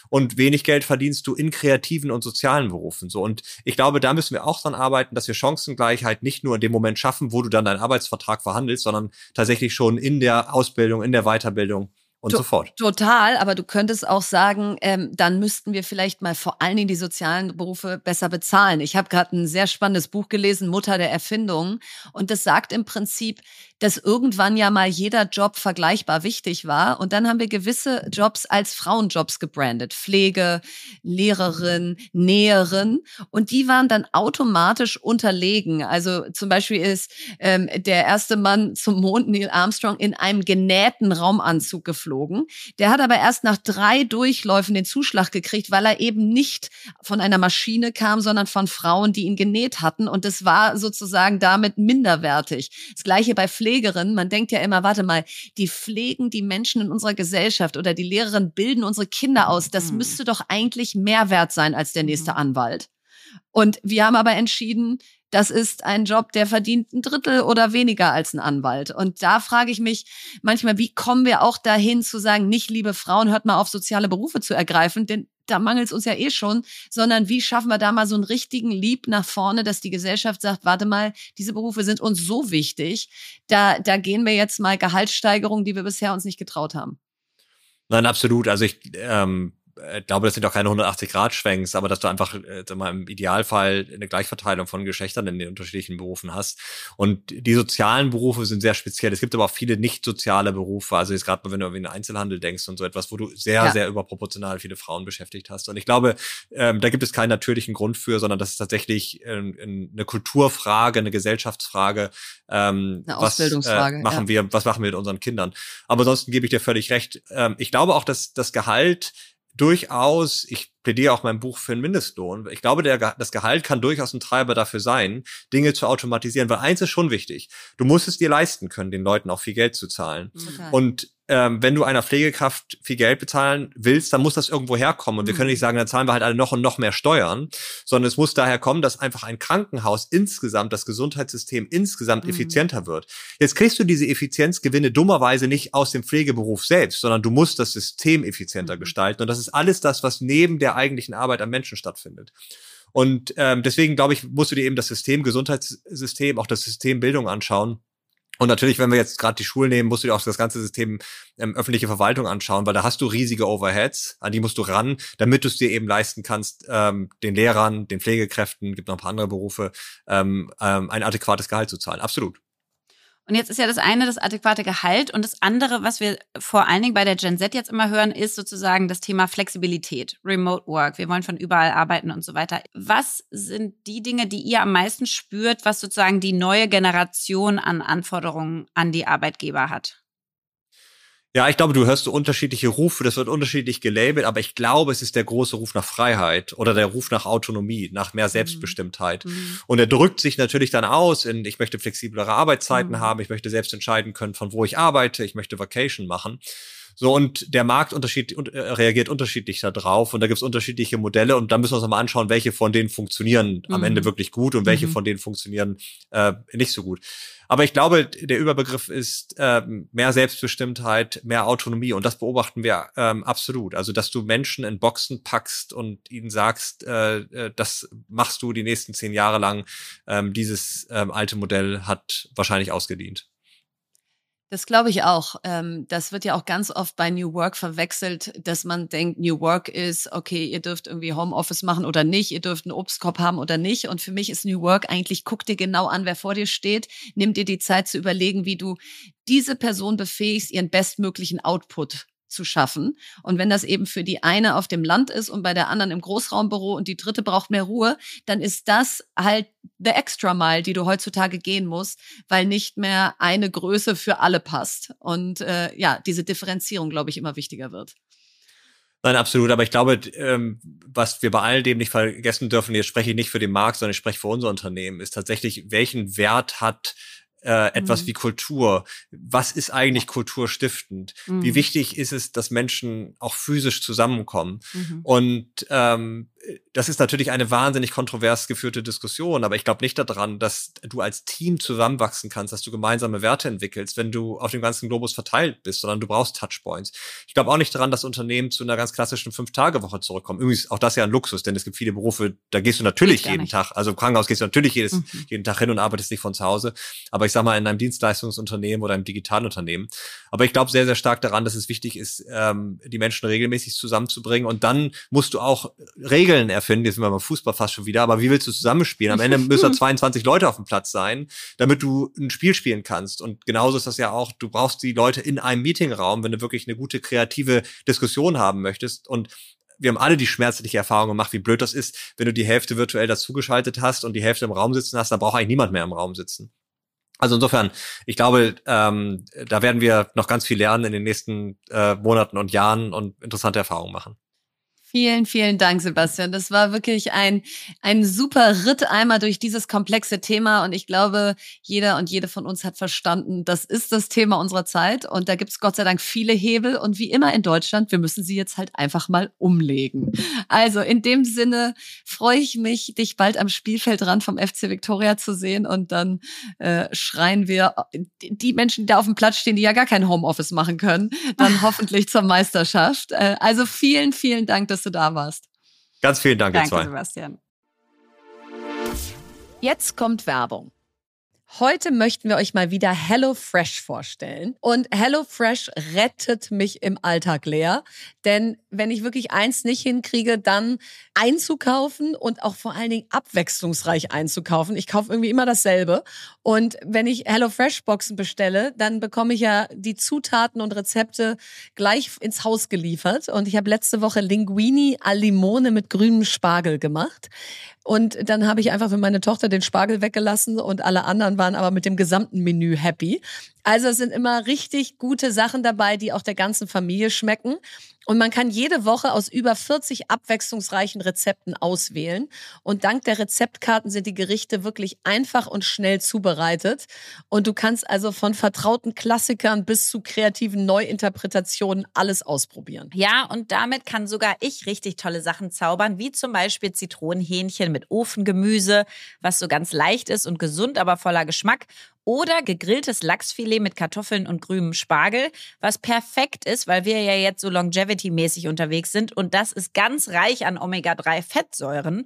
und wenig Geld verdienst du in kreativen und sozialen Berufen. So und ich glaube, da müssen wir auch dran arbeiten, dass wir Chancengleichheit nicht nur in dem Moment schaffen, wo du dann deinen Arbeitsvertrag verhandelst, sondern tatsächlich schon in der Ausbildung, in der Weiterbildung und to so fort. Total, aber du könntest auch sagen, ähm, dann müssten wir vielleicht mal vor allen Dingen die sozialen Berufe besser bezahlen. Ich habe gerade ein sehr spannendes Buch gelesen, Mutter der Erfindung, und das sagt im Prinzip, dass irgendwann ja mal jeder Job vergleichbar wichtig war. Und dann haben wir gewisse Jobs als Frauenjobs gebrandet. Pflege, Lehrerin, Näherin. Und die waren dann automatisch unterlegen. Also zum Beispiel ist ähm, der erste Mann zum Mond, Neil Armstrong, in einem genähten Raumanzug geflogen. Der hat aber erst nach drei Durchläufen den Zuschlag gekriegt, weil er eben nicht von einer Maschine kam, sondern von Frauen, die ihn genäht hatten. Und das war sozusagen damit minderwertig. Das gleiche bei Pflegerinnen. Man denkt ja immer, warte mal, die pflegen die Menschen in unserer Gesellschaft oder die Lehrerinnen bilden unsere Kinder aus. Das mhm. müsste doch eigentlich mehr wert sein als der nächste mhm. Anwalt. Und wir haben aber entschieden, das ist ein Job, der verdient ein Drittel oder weniger als ein Anwalt. Und da frage ich mich manchmal, wie kommen wir auch dahin zu sagen, nicht liebe Frauen, hört mal auf, soziale Berufe zu ergreifen, denn da mangelt es uns ja eh schon, sondern wie schaffen wir da mal so einen richtigen Lieb nach vorne, dass die Gesellschaft sagt, warte mal, diese Berufe sind uns so wichtig, da, da gehen wir jetzt mal Gehaltssteigerungen, die wir bisher uns nicht getraut haben. Nein, absolut. Also ich ähm, äh, glaube, das sind auch keine 180-Grad-Schwenks, aber dass du einfach äh, sag mal, im Idealfall eine Gleichverteilung von Geschlechtern in den unterschiedlichen Berufen hast. Und die sozialen Berufe sind sehr speziell. Es gibt aber auch viele nicht soziale Berufe. Also jetzt gerade, wenn du in den Einzelhandel denkst und so etwas, wo du sehr, ja. sehr überproportional viele Frauen beschäftigt hast. Und ich glaube, ähm, da gibt es keinen natürlichen Grund für, sondern das ist tatsächlich ähm, eine Kulturfrage, eine Gesellschaftsfrage. Ähm, eine Ausbildungsfrage. Was, äh, machen ja. wir, was machen wir mit unseren Kindern? Aber ansonsten gebe ich dir völlig recht. Ähm, ich glaube auch, dass das Gehalt durchaus, ich plädiere auch mein Buch für einen Mindestlohn. Ich glaube, der, das Gehalt kann durchaus ein Treiber dafür sein, Dinge zu automatisieren, weil eins ist schon wichtig. Du musst es dir leisten können, den Leuten auch viel Geld zu zahlen. Total. Und ähm, wenn du einer Pflegekraft viel Geld bezahlen willst, dann muss das irgendwo herkommen. Und wir können mhm. nicht sagen, dann zahlen wir halt alle noch und noch mehr Steuern, sondern es muss daher kommen, dass einfach ein Krankenhaus insgesamt, das Gesundheitssystem insgesamt mhm. effizienter wird. Jetzt kriegst du diese Effizienzgewinne dummerweise nicht aus dem Pflegeberuf selbst, sondern du musst das System effizienter mhm. gestalten. Und das ist alles das, was neben der eigentlichen Arbeit am Menschen stattfindet. Und ähm, deswegen glaube ich, musst du dir eben das System Gesundheitssystem, auch das System Bildung anschauen und natürlich, wenn wir jetzt gerade die Schulen nehmen, musst du dir auch das ganze System ähm, öffentliche Verwaltung anschauen, weil da hast du riesige Overheads, an die musst du ran, damit du es dir eben leisten kannst, ähm, den Lehrern, den Pflegekräften, gibt noch ein paar andere Berufe, ähm, ähm, ein adäquates Gehalt zu zahlen. Absolut. Und jetzt ist ja das eine das adäquate Gehalt und das andere, was wir vor allen Dingen bei der Gen Z jetzt immer hören, ist sozusagen das Thema Flexibilität, Remote Work. Wir wollen von überall arbeiten und so weiter. Was sind die Dinge, die ihr am meisten spürt, was sozusagen die neue Generation an Anforderungen an die Arbeitgeber hat? Ja, ich glaube, du hörst so unterschiedliche Rufe, das wird unterschiedlich gelabelt, aber ich glaube, es ist der große Ruf nach Freiheit oder der Ruf nach Autonomie, nach mehr mhm. Selbstbestimmtheit. Mhm. Und er drückt sich natürlich dann aus in, ich möchte flexiblere Arbeitszeiten mhm. haben, ich möchte selbst entscheiden können, von wo ich arbeite, ich möchte Vacation machen. So, und der Markt unterschied, äh, reagiert unterschiedlich darauf und da gibt's unterschiedliche Modelle und da müssen wir uns mal anschauen, welche von denen funktionieren mhm. am Ende mhm. wirklich gut und welche mhm. von denen funktionieren äh, nicht so gut. Aber ich glaube, der Überbegriff ist äh, mehr Selbstbestimmtheit, mehr Autonomie und das beobachten wir ähm, absolut. Also, dass du Menschen in Boxen packst und ihnen sagst, äh, äh, das machst du die nächsten zehn Jahre lang. Ähm, dieses ähm, alte Modell hat wahrscheinlich ausgedient. Das glaube ich auch. Ähm, das wird ja auch ganz oft bei New Work verwechselt, dass man denkt, New Work ist, okay, ihr dürft irgendwie Homeoffice machen oder nicht, ihr dürft einen Obstkorb haben oder nicht. Und für mich ist New Work eigentlich, guck dir genau an, wer vor dir steht, nimm dir die Zeit zu überlegen, wie du diese Person befähigst, ihren bestmöglichen Output zu schaffen. Und wenn das eben für die eine auf dem Land ist und bei der anderen im Großraumbüro und die dritte braucht mehr Ruhe, dann ist das halt the extra mile, die du heutzutage gehen musst, weil nicht mehr eine Größe für alle passt. Und äh, ja, diese Differenzierung, glaube ich, immer wichtiger wird. Nein, absolut. Aber ich glaube, ähm, was wir bei all dem nicht vergessen dürfen, jetzt spreche ich nicht für den Markt, sondern ich spreche für unser Unternehmen, ist tatsächlich, welchen Wert hat äh, etwas mhm. wie Kultur. Was ist eigentlich kulturstiftend? Mhm. Wie wichtig ist es, dass Menschen auch physisch zusammenkommen? Mhm. Und ähm, das ist natürlich eine wahnsinnig kontrovers geführte Diskussion, aber ich glaube nicht daran, dass du als Team zusammenwachsen kannst, dass du gemeinsame Werte entwickelst, wenn du auf dem ganzen Globus verteilt bist, sondern du brauchst Touchpoints. Ich glaube auch nicht daran, dass Unternehmen zu einer ganz klassischen Fünf-Tage-Woche zurückkommen. Übrigens, auch das ist ja ein Luxus, denn es gibt viele Berufe, da gehst du natürlich jeden. Tag, also im Krankenhaus gehst du natürlich jedes, mhm. jeden Tag hin und arbeitest nicht von zu Hause. Aber ich sag mal, in einem Dienstleistungsunternehmen oder einem Digitalunternehmen. Aber ich glaube sehr, sehr stark daran, dass es wichtig ist, ähm, die Menschen regelmäßig zusammenzubringen und dann musst du auch Regeln erfinden finden. Jetzt sind wir beim Fußball fast schon wieder. Aber wie willst du zusammenspielen? Am Ende müssen da 22 Leute auf dem Platz sein, damit du ein Spiel spielen kannst. Und genauso ist das ja auch, du brauchst die Leute in einem Meetingraum, wenn du wirklich eine gute kreative Diskussion haben möchtest. Und wir haben alle die schmerzliche Erfahrung gemacht, wie blöd das ist, wenn du die Hälfte virtuell dazugeschaltet hast und die Hälfte im Raum sitzen hast, dann braucht eigentlich niemand mehr im Raum sitzen. Also insofern, ich glaube, ähm, da werden wir noch ganz viel lernen in den nächsten äh, Monaten und Jahren und interessante Erfahrungen machen. Vielen, vielen Dank, Sebastian. Das war wirklich ein, ein super Ritt einmal durch dieses komplexe Thema. Und ich glaube, jeder und jede von uns hat verstanden, das ist das Thema unserer Zeit. Und da gibt es Gott sei Dank viele Hebel. Und wie immer in Deutschland, wir müssen sie jetzt halt einfach mal umlegen. Also in dem Sinne freue ich mich, dich bald am Spielfeldrand vom FC Victoria zu sehen. Und dann äh, schreien wir die Menschen, die da auf dem Platz stehen, die ja gar kein Homeoffice machen können, dann hoffentlich zur Meisterschaft. Äh, also vielen, vielen Dank, dass du da warst. Ganz vielen Dank, Danke, ihr zwei. Sebastian. Jetzt kommt Werbung. Heute möchten wir euch mal wieder HelloFresh vorstellen. Und HelloFresh rettet mich im Alltag leer. Denn wenn ich wirklich eins nicht hinkriege, dann einzukaufen und auch vor allen Dingen abwechslungsreich einzukaufen. Ich kaufe irgendwie immer dasselbe. Und wenn ich HelloFresh-Boxen bestelle, dann bekomme ich ja die Zutaten und Rezepte gleich ins Haus geliefert. Und ich habe letzte Woche Linguini al Limone mit grünem Spargel gemacht. Und dann habe ich einfach für meine Tochter den Spargel weggelassen und alle anderen waren aber mit dem gesamten Menü happy. Also es sind immer richtig gute Sachen dabei, die auch der ganzen Familie schmecken. Und man kann jede Woche aus über 40 abwechslungsreichen Rezepten auswählen. Und dank der Rezeptkarten sind die Gerichte wirklich einfach und schnell zubereitet. Und du kannst also von vertrauten Klassikern bis zu kreativen Neuinterpretationen alles ausprobieren. Ja, und damit kann sogar ich richtig tolle Sachen zaubern, wie zum Beispiel Zitronenhähnchen mit Ofengemüse, was so ganz leicht ist und gesund, aber voller Geschmack. Oder gegrilltes Lachsfilet mit Kartoffeln und grünem Spargel, was perfekt ist, weil wir ja jetzt so Longevity-mäßig unterwegs sind. Und das ist ganz reich an Omega-3-Fettsäuren.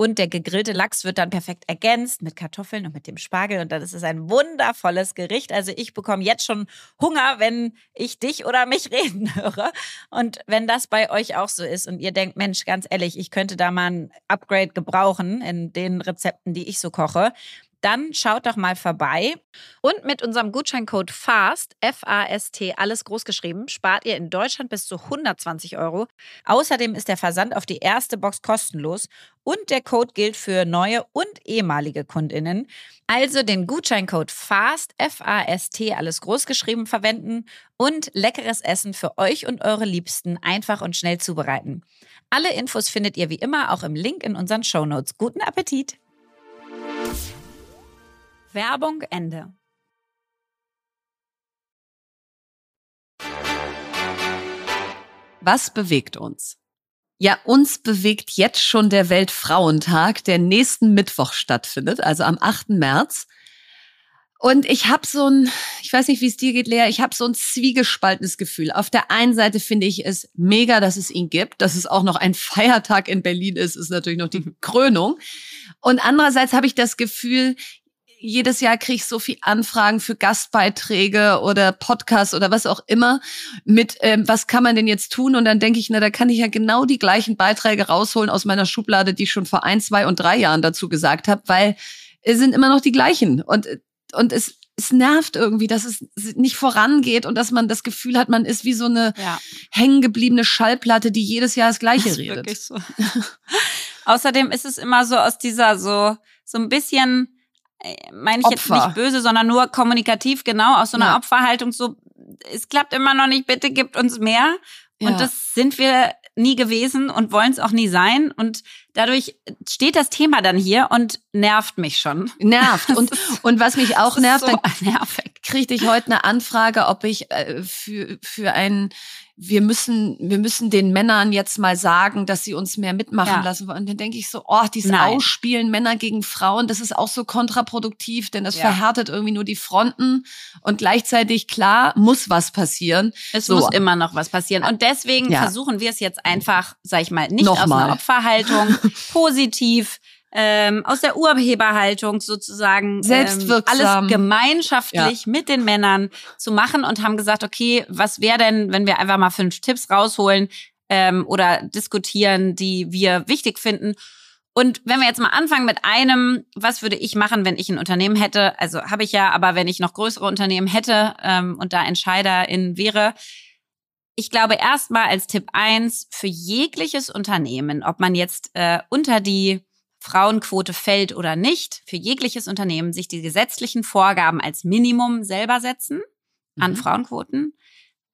Und der gegrillte Lachs wird dann perfekt ergänzt mit Kartoffeln und mit dem Spargel. Und dann ist es ein wundervolles Gericht. Also ich bekomme jetzt schon Hunger, wenn ich dich oder mich reden höre. Und wenn das bei euch auch so ist und ihr denkt, Mensch, ganz ehrlich, ich könnte da mal ein Upgrade gebrauchen in den Rezepten, die ich so koche, dann schaut doch mal vorbei. Und mit unserem Gutscheincode FAST, F-A-S-T, alles groß geschrieben, spart ihr in Deutschland bis zu 120 Euro. Außerdem ist der Versand auf die erste Box kostenlos und der Code gilt für neue und ehemalige KundInnen. Also den Gutscheincode FAST, F-A-S-T, alles groß geschrieben verwenden und leckeres Essen für euch und eure Liebsten einfach und schnell zubereiten. Alle Infos findet ihr wie immer auch im Link in unseren Shownotes. Guten Appetit! Werbung Ende. Was bewegt uns? Ja, uns bewegt jetzt schon der Weltfrauentag, der nächsten Mittwoch stattfindet, also am 8. März. Und ich habe so ein, ich weiß nicht, wie es dir geht, Lea, ich habe so ein zwiegespaltenes Gefühl. Auf der einen Seite finde ich es mega, dass es ihn gibt, dass es auch noch ein Feiertag in Berlin ist, ist natürlich noch die Krönung. Und andererseits habe ich das Gefühl, jedes Jahr kriege ich so viel Anfragen für Gastbeiträge oder Podcasts oder was auch immer mit, ähm, was kann man denn jetzt tun? Und dann denke ich, na, da kann ich ja genau die gleichen Beiträge rausholen aus meiner Schublade, die ich schon vor ein, zwei und drei Jahren dazu gesagt habe, weil es sind immer noch die gleichen. Und, und es, es nervt irgendwie, dass es nicht vorangeht und dass man das Gefühl hat, man ist wie so eine ja. hängengebliebene Schallplatte, die jedes Jahr das Gleiche das redet. Wirklich so. Außerdem ist es immer so aus dieser so so ein bisschen meine ich Opfer. jetzt nicht böse, sondern nur kommunikativ, genau, aus so einer ja. Opferhaltung, so, es klappt immer noch nicht, bitte gibt uns mehr. Und ja. das sind wir nie gewesen und wollen es auch nie sein. Und dadurch steht das Thema dann hier und nervt mich schon. Nervt. Und, und was mich auch nervt, so dann kriegte ich heute eine Anfrage, ob ich äh, für, für einen wir müssen, wir müssen den Männern jetzt mal sagen, dass sie uns mehr mitmachen ja. lassen wollen. Und dann denke ich so, oh, dieses Nein. Ausspielen Männer gegen Frauen, das ist auch so kontraproduktiv, denn das ja. verhärtet irgendwie nur die Fronten und gleichzeitig, klar, muss was passieren. Es so. muss immer noch was passieren. Und deswegen ja. versuchen wir es jetzt einfach, sag ich mal, nicht Nochmal. aus einer Opferhaltung, positiv ähm, aus der Urheberhaltung sozusagen ähm, alles gemeinschaftlich ja. mit den Männern zu machen und haben gesagt, okay, was wäre denn, wenn wir einfach mal fünf Tipps rausholen, ähm, oder diskutieren, die wir wichtig finden. Und wenn wir jetzt mal anfangen mit einem, was würde ich machen, wenn ich ein Unternehmen hätte? Also habe ich ja, aber wenn ich noch größere Unternehmen hätte ähm, und da Entscheiderin wäre, ich glaube erstmal als Tipp eins für jegliches Unternehmen, ob man jetzt äh, unter die Frauenquote fällt oder nicht, für jegliches Unternehmen sich die gesetzlichen Vorgaben als Minimum selber setzen an mhm. Frauenquoten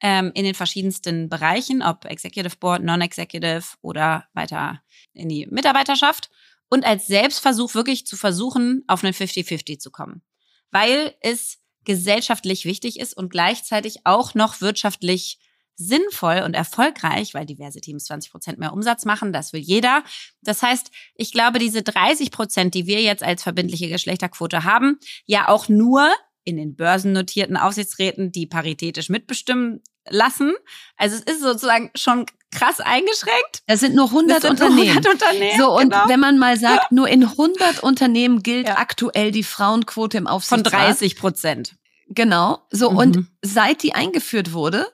ähm, in den verschiedensten Bereichen, ob Executive Board, Non-Executive oder weiter in die Mitarbeiterschaft und als Selbstversuch wirklich zu versuchen, auf einen 50-50 zu kommen. Weil es gesellschaftlich wichtig ist und gleichzeitig auch noch wirtschaftlich sinnvoll und erfolgreich, weil diverse Teams 20 Prozent mehr Umsatz machen, das will jeder. Das heißt, ich glaube, diese 30 Prozent, die wir jetzt als verbindliche Geschlechterquote haben, ja auch nur in den börsennotierten Aufsichtsräten, die paritätisch mitbestimmen lassen. Also es ist sozusagen schon krass eingeschränkt. Das sind nur 100 Unternehmen. Nur 100 Unternehmen. So und genau. wenn man mal sagt, nur in 100 Unternehmen gilt ja. aktuell die Frauenquote im Aufsichtsrat. Von 30 Prozent. Genau. So mhm. und seit die eingeführt wurde,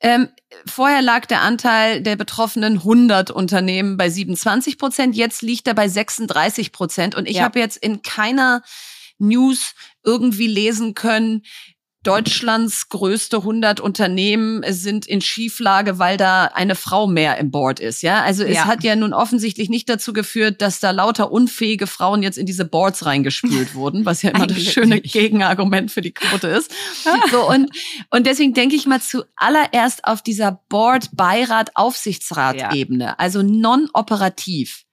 ähm, vorher lag der Anteil der betroffenen 100 Unternehmen bei 27 Prozent, jetzt liegt er bei 36 Prozent. Und ich ja. habe jetzt in keiner News irgendwie lesen können, Deutschlands größte 100 Unternehmen sind in Schieflage, weil da eine Frau mehr im Board ist. Ja, also es ja. hat ja nun offensichtlich nicht dazu geführt, dass da lauter unfähige Frauen jetzt in diese Boards reingespült wurden, was ja immer das schöne Gegenargument für die Quote ist. so und und deswegen denke ich mal zuallererst auf dieser Board, Beirat, Aufsichtsrat-Ebene, ja. also non-operativ.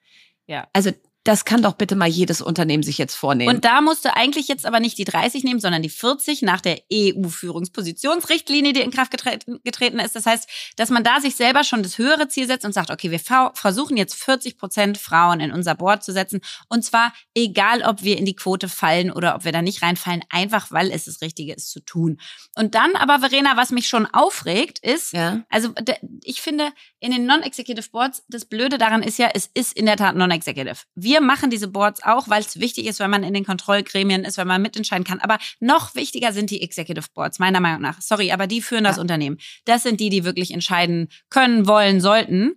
Ja. Also das kann doch bitte mal jedes Unternehmen sich jetzt vornehmen. Und da musst du eigentlich jetzt aber nicht die 30 nehmen, sondern die 40 nach der EU-Führungspositionsrichtlinie, die in Kraft getreten, getreten ist. Das heißt, dass man da sich selber schon das höhere Ziel setzt und sagt, okay, wir versuchen jetzt 40 Prozent Frauen in unser Board zu setzen. Und zwar egal, ob wir in die Quote fallen oder ob wir da nicht reinfallen, einfach weil es das Richtige ist zu tun. Und dann aber, Verena, was mich schon aufregt, ist, ja. also ich finde, in den Non-Executive Boards, das Blöde daran ist ja, es ist in der Tat Non-Executive. Wir wir machen diese Boards auch, weil es wichtig ist, wenn man in den Kontrollgremien ist, wenn man mitentscheiden kann. Aber noch wichtiger sind die Executive Boards, meiner Meinung nach. Sorry, aber die führen das ja. Unternehmen. Das sind die, die wirklich entscheiden können, wollen, sollten.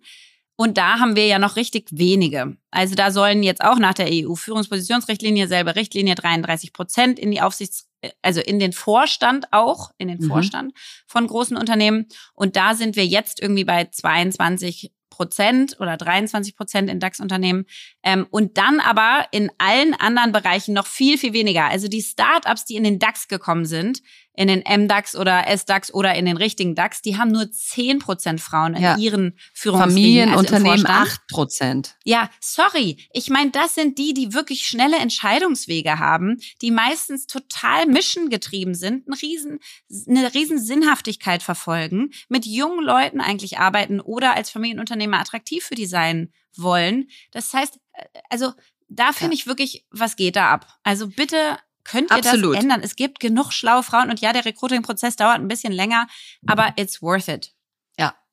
Und da haben wir ja noch richtig wenige. Also da sollen jetzt auch nach der EU-Führungspositionsrichtlinie, selbe Richtlinie, 33 Prozent in die Aufsichts, also in den Vorstand auch, in den mhm. Vorstand von großen Unternehmen. Und da sind wir jetzt irgendwie bei 22 Prozent oder 23 Prozent in DAX-Unternehmen ähm, und dann aber in allen anderen Bereichen noch viel, viel weniger. Also die Startups, die in den DAX gekommen sind, in den MDAX oder SDAX oder in den richtigen DAX, die haben nur 10 Prozent Frauen in ja. ihren Führungsriegen. Familienunternehmen also 8 Prozent. Ja, sorry. Ich meine, das sind die, die wirklich schnelle Entscheidungswege haben, die meistens total mischengetrieben sind, eine riesen, eine riesen Sinnhaftigkeit verfolgen, mit jungen Leuten eigentlich arbeiten oder als Familienunternehmer attraktiv für die sein wollen. Das heißt, äh, also da finde ja. ich wirklich, was geht da ab? Also bitte Könnt ihr Absolut. das ändern? Es gibt genug schlaue Frauen und ja, der Recruiting-Prozess dauert ein bisschen länger, aber it's worth it.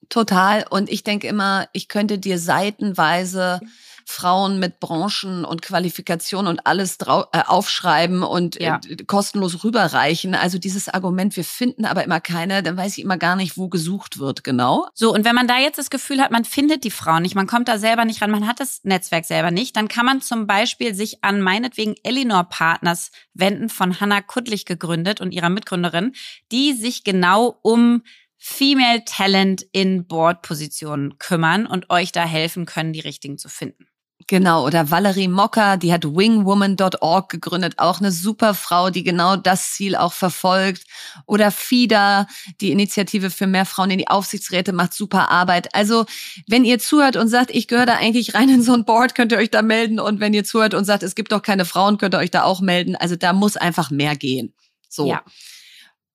Total. Und ich denke immer, ich könnte dir seitenweise Frauen mit Branchen und Qualifikationen und alles äh, aufschreiben und äh, ja. äh, kostenlos rüberreichen. Also dieses Argument, wir finden aber immer keine, dann weiß ich immer gar nicht, wo gesucht wird, genau. So, und wenn man da jetzt das Gefühl hat, man findet die Frauen nicht, man kommt da selber nicht ran, man hat das Netzwerk selber nicht, dann kann man zum Beispiel sich an meinetwegen Elinor Partners wenden, von Hannah Kuttlich gegründet und ihrer Mitgründerin, die sich genau um Female Talent in Board-Positionen kümmern und euch da helfen können, die richtigen zu finden. Genau, oder Valerie Mocker, die hat wingwoman.org gegründet, auch eine super Frau, die genau das Ziel auch verfolgt. Oder FIDA, die Initiative für mehr Frauen in die Aufsichtsräte, macht super Arbeit. Also, wenn ihr zuhört und sagt, ich gehöre da eigentlich rein in so ein Board, könnt ihr euch da melden. Und wenn ihr zuhört und sagt, es gibt doch keine Frauen, könnt ihr euch da auch melden. Also, da muss einfach mehr gehen. So. Ja.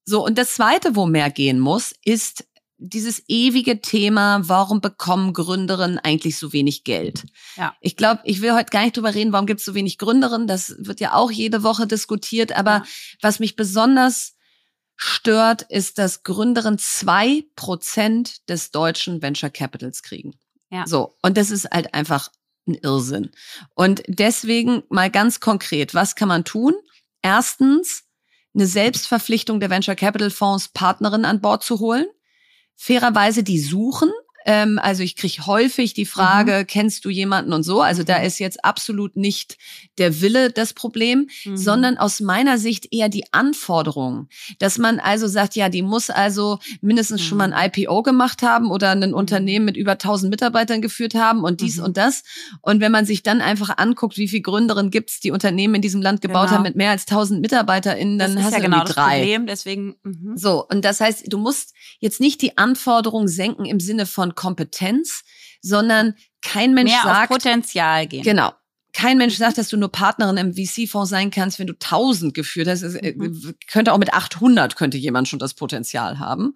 So, und das Zweite, wo mehr gehen muss, ist dieses ewige Thema, warum bekommen Gründerinnen eigentlich so wenig Geld? Ja. Ich glaube, ich will heute gar nicht drüber reden, warum gibt es so wenig Gründerinnen. Das wird ja auch jede Woche diskutiert. Aber ja. was mich besonders stört, ist, dass Gründerinnen zwei Prozent des deutschen Venture Capitals kriegen. Ja. So. Und das ist halt einfach ein Irrsinn. Und deswegen mal ganz konkret, was kann man tun? Erstens, eine Selbstverpflichtung der Venture Capital Fonds, Partnerinnen an Bord zu holen fairerweise die suchen. Ähm, also ich kriege häufig die Frage, mhm. kennst du jemanden und so. Also da mhm. ist jetzt absolut nicht der Wille das Problem, mhm. sondern aus meiner Sicht eher die Anforderung, dass man also sagt, ja, die muss also mindestens mhm. schon mal ein mhm. IPO gemacht haben oder ein Unternehmen mit über 1000 Mitarbeitern geführt haben und dies und das. Und wenn man sich dann einfach anguckt, wie viele Gründerinnen gibt's, die Unternehmen in diesem Land gebaut genau. haben mit mehr als 1000 MitarbeiterInnen, dann das hast du ja genau drei. Das Problem, deswegen. So, und das heißt, du musst jetzt nicht die Anforderungen senken im Sinne von Kompetenz, sondern kein Mensch Mehr sagt. Auf Potenzial gehen. Genau. Kein Mensch sagt, dass du nur Partnerin im VC-Fonds sein kannst, wenn du 1000 geführt hast. Äh, mhm. könnte auch mit 800 könnte jemand schon das Potenzial haben.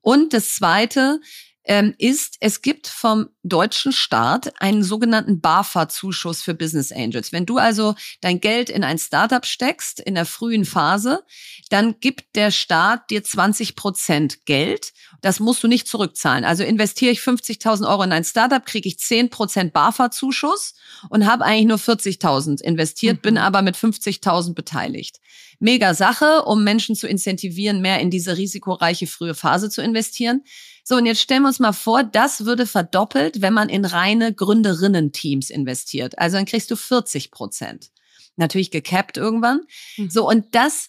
Und das zweite, ähm, ist, es gibt vom deutschen Staat einen sogenannten BAFA-Zuschuss für Business Angels. Wenn du also dein Geld in ein Startup steckst in der frühen Phase, dann gibt der Staat dir 20 Prozent Geld. Das musst du nicht zurückzahlen. Also investiere ich 50.000 Euro in ein Startup, kriege ich 10 Prozent BAFA-Zuschuss und habe eigentlich nur 40.000 investiert, mhm. bin aber mit 50.000 beteiligt. Mega Sache, um Menschen zu incentivieren, mehr in diese risikoreiche frühe Phase zu investieren. So, und jetzt stellen wir uns mal vor, das würde verdoppelt, wenn man in reine Gründerinnen-Teams investiert. Also dann kriegst du 40 Prozent. Natürlich gecapped irgendwann. Mhm. So, und das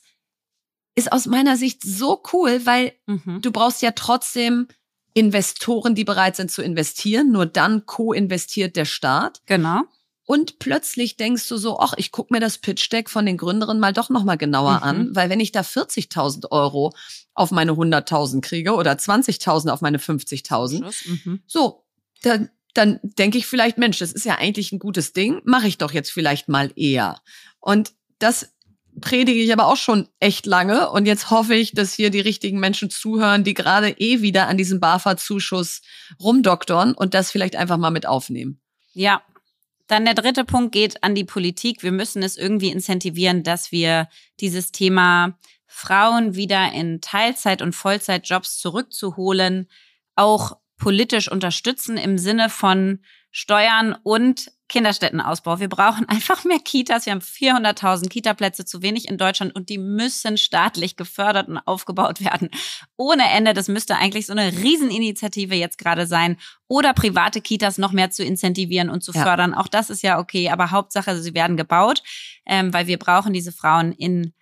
ist aus meiner Sicht so cool, weil mhm. du brauchst ja trotzdem Investoren, die bereit sind zu investieren. Nur dann co-investiert der Staat. Genau. Und plötzlich denkst du so, ach, ich guck mir das Pitch-Deck von den Gründerinnen mal doch nochmal genauer mhm. an, weil wenn ich da 40.000 Euro auf meine 100.000 kriege oder 20.000 auf meine 50.000, mhm. so, dann, dann denke ich vielleicht, Mensch, das ist ja eigentlich ein gutes Ding, mache ich doch jetzt vielleicht mal eher. Und das predige ich aber auch schon echt lange und jetzt hoffe ich, dass hier die richtigen Menschen zuhören, die gerade eh wieder an diesem BAFA-Zuschuss rumdoktern und das vielleicht einfach mal mit aufnehmen. Ja, dann der dritte Punkt geht an die Politik. Wir müssen es irgendwie incentivieren, dass wir dieses Thema Frauen wieder in Teilzeit- und Vollzeitjobs zurückzuholen, auch politisch unterstützen im Sinne von Steuern und Kinderstättenausbau. Wir brauchen einfach mehr Kitas. Wir haben 400.000 Kitaplätze zu wenig in Deutschland und die müssen staatlich gefördert und aufgebaut werden. Ohne Ende. Das müsste eigentlich so eine Rieseninitiative jetzt gerade sein. Oder private Kitas noch mehr zu incentivieren und zu ja. fördern. Auch das ist ja okay. Aber Hauptsache, sie werden gebaut, ähm, weil wir brauchen diese Frauen in,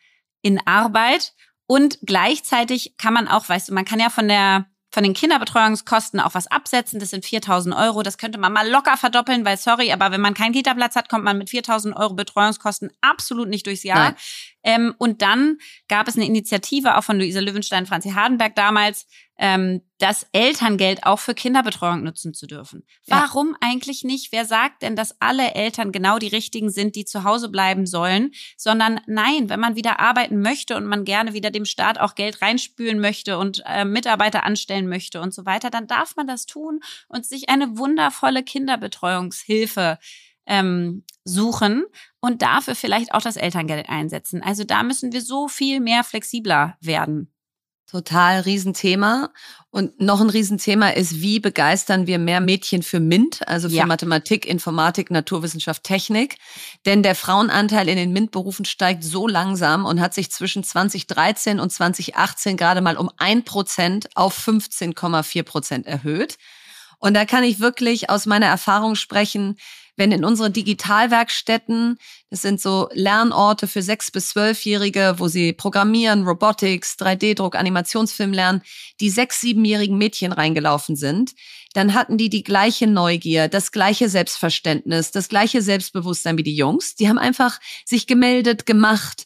in Arbeit. Und gleichzeitig kann man auch, weißt du, man kann ja von der von den Kinderbetreuungskosten auch was absetzen. Das sind 4000 Euro. Das könnte man mal locker verdoppeln, weil sorry, aber wenn man keinen Kita-Platz hat, kommt man mit 4000 Euro Betreuungskosten absolut nicht durchs Jahr. Ähm, und dann gab es eine Initiative auch von Luisa Löwenstein, Franzi Hardenberg damals, ähm, das Elterngeld auch für Kinderbetreuung nutzen zu dürfen. Warum ja. eigentlich nicht? Wer sagt denn, dass alle Eltern genau die richtigen sind, die zu Hause bleiben sollen? Sondern nein, wenn man wieder arbeiten möchte und man gerne wieder dem Staat auch Geld reinspülen möchte und äh, Mitarbeiter anstellen möchte und so weiter, dann darf man das tun und sich eine wundervolle Kinderbetreuungshilfe ähm, suchen und dafür vielleicht auch das Elterngeld einsetzen. Also da müssen wir so viel mehr flexibler werden. Total Riesenthema. Und noch ein Riesenthema ist, wie begeistern wir mehr Mädchen für MINT, also für ja. Mathematik, Informatik, Naturwissenschaft, Technik. Denn der Frauenanteil in den MINT-Berufen steigt so langsam und hat sich zwischen 2013 und 2018 gerade mal um ein Prozent auf 15,4 Prozent erhöht. Und da kann ich wirklich aus meiner Erfahrung sprechen, wenn in unseren Digitalwerkstätten, das sind so Lernorte für sechs bis zwölfjährige, wo sie Programmieren, Robotics, 3D-Druck, Animationsfilm lernen, die sechs, siebenjährigen Mädchen reingelaufen sind, dann hatten die die gleiche Neugier, das gleiche Selbstverständnis, das gleiche Selbstbewusstsein wie die Jungs. Die haben einfach sich gemeldet, gemacht,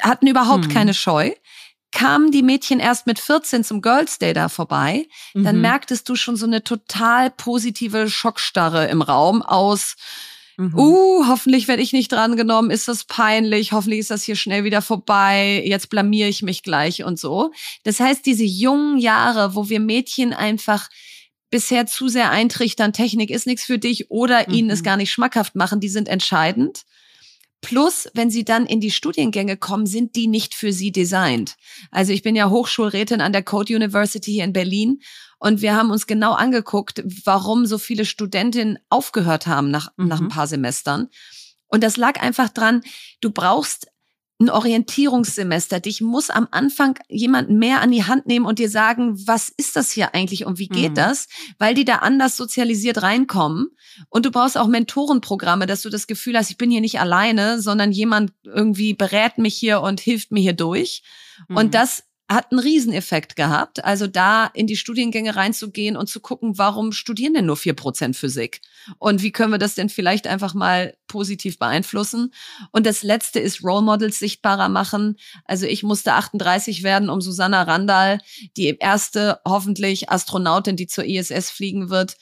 hatten überhaupt hm. keine Scheu kamen die Mädchen erst mit 14 zum Girls Day da vorbei, dann mhm. merktest du schon so eine total positive Schockstarre im Raum aus, mhm. uh, hoffentlich werde ich nicht drangenommen, ist das peinlich, hoffentlich ist das hier schnell wieder vorbei, jetzt blamier ich mich gleich und so. Das heißt, diese jungen Jahre, wo wir Mädchen einfach bisher zu sehr eintrichtern, Technik ist nichts für dich oder mhm. ihnen es gar nicht schmackhaft machen, die sind entscheidend. Plus, wenn sie dann in die Studiengänge kommen, sind die nicht für sie designt. Also ich bin ja Hochschulrätin an der Code University hier in Berlin und wir haben uns genau angeguckt, warum so viele Studentinnen aufgehört haben nach, mhm. nach ein paar Semestern. Und das lag einfach dran, du brauchst ein Orientierungssemester. Dich muss am Anfang jemand mehr an die Hand nehmen und dir sagen, was ist das hier eigentlich und wie geht mhm. das? Weil die da anders sozialisiert reinkommen. Und du brauchst auch Mentorenprogramme, dass du das Gefühl hast, ich bin hier nicht alleine, sondern jemand irgendwie berät mich hier und hilft mir hier durch. Mhm. Und das hat einen Rieseneffekt gehabt. Also da in die Studiengänge reinzugehen und zu gucken, warum studieren denn nur vier Prozent Physik? Und wie können wir das denn vielleicht einfach mal positiv beeinflussen? Und das letzte ist Role Models sichtbarer machen. Also ich musste 38 werden, um Susanna Randall, die erste hoffentlich Astronautin, die zur ISS fliegen wird,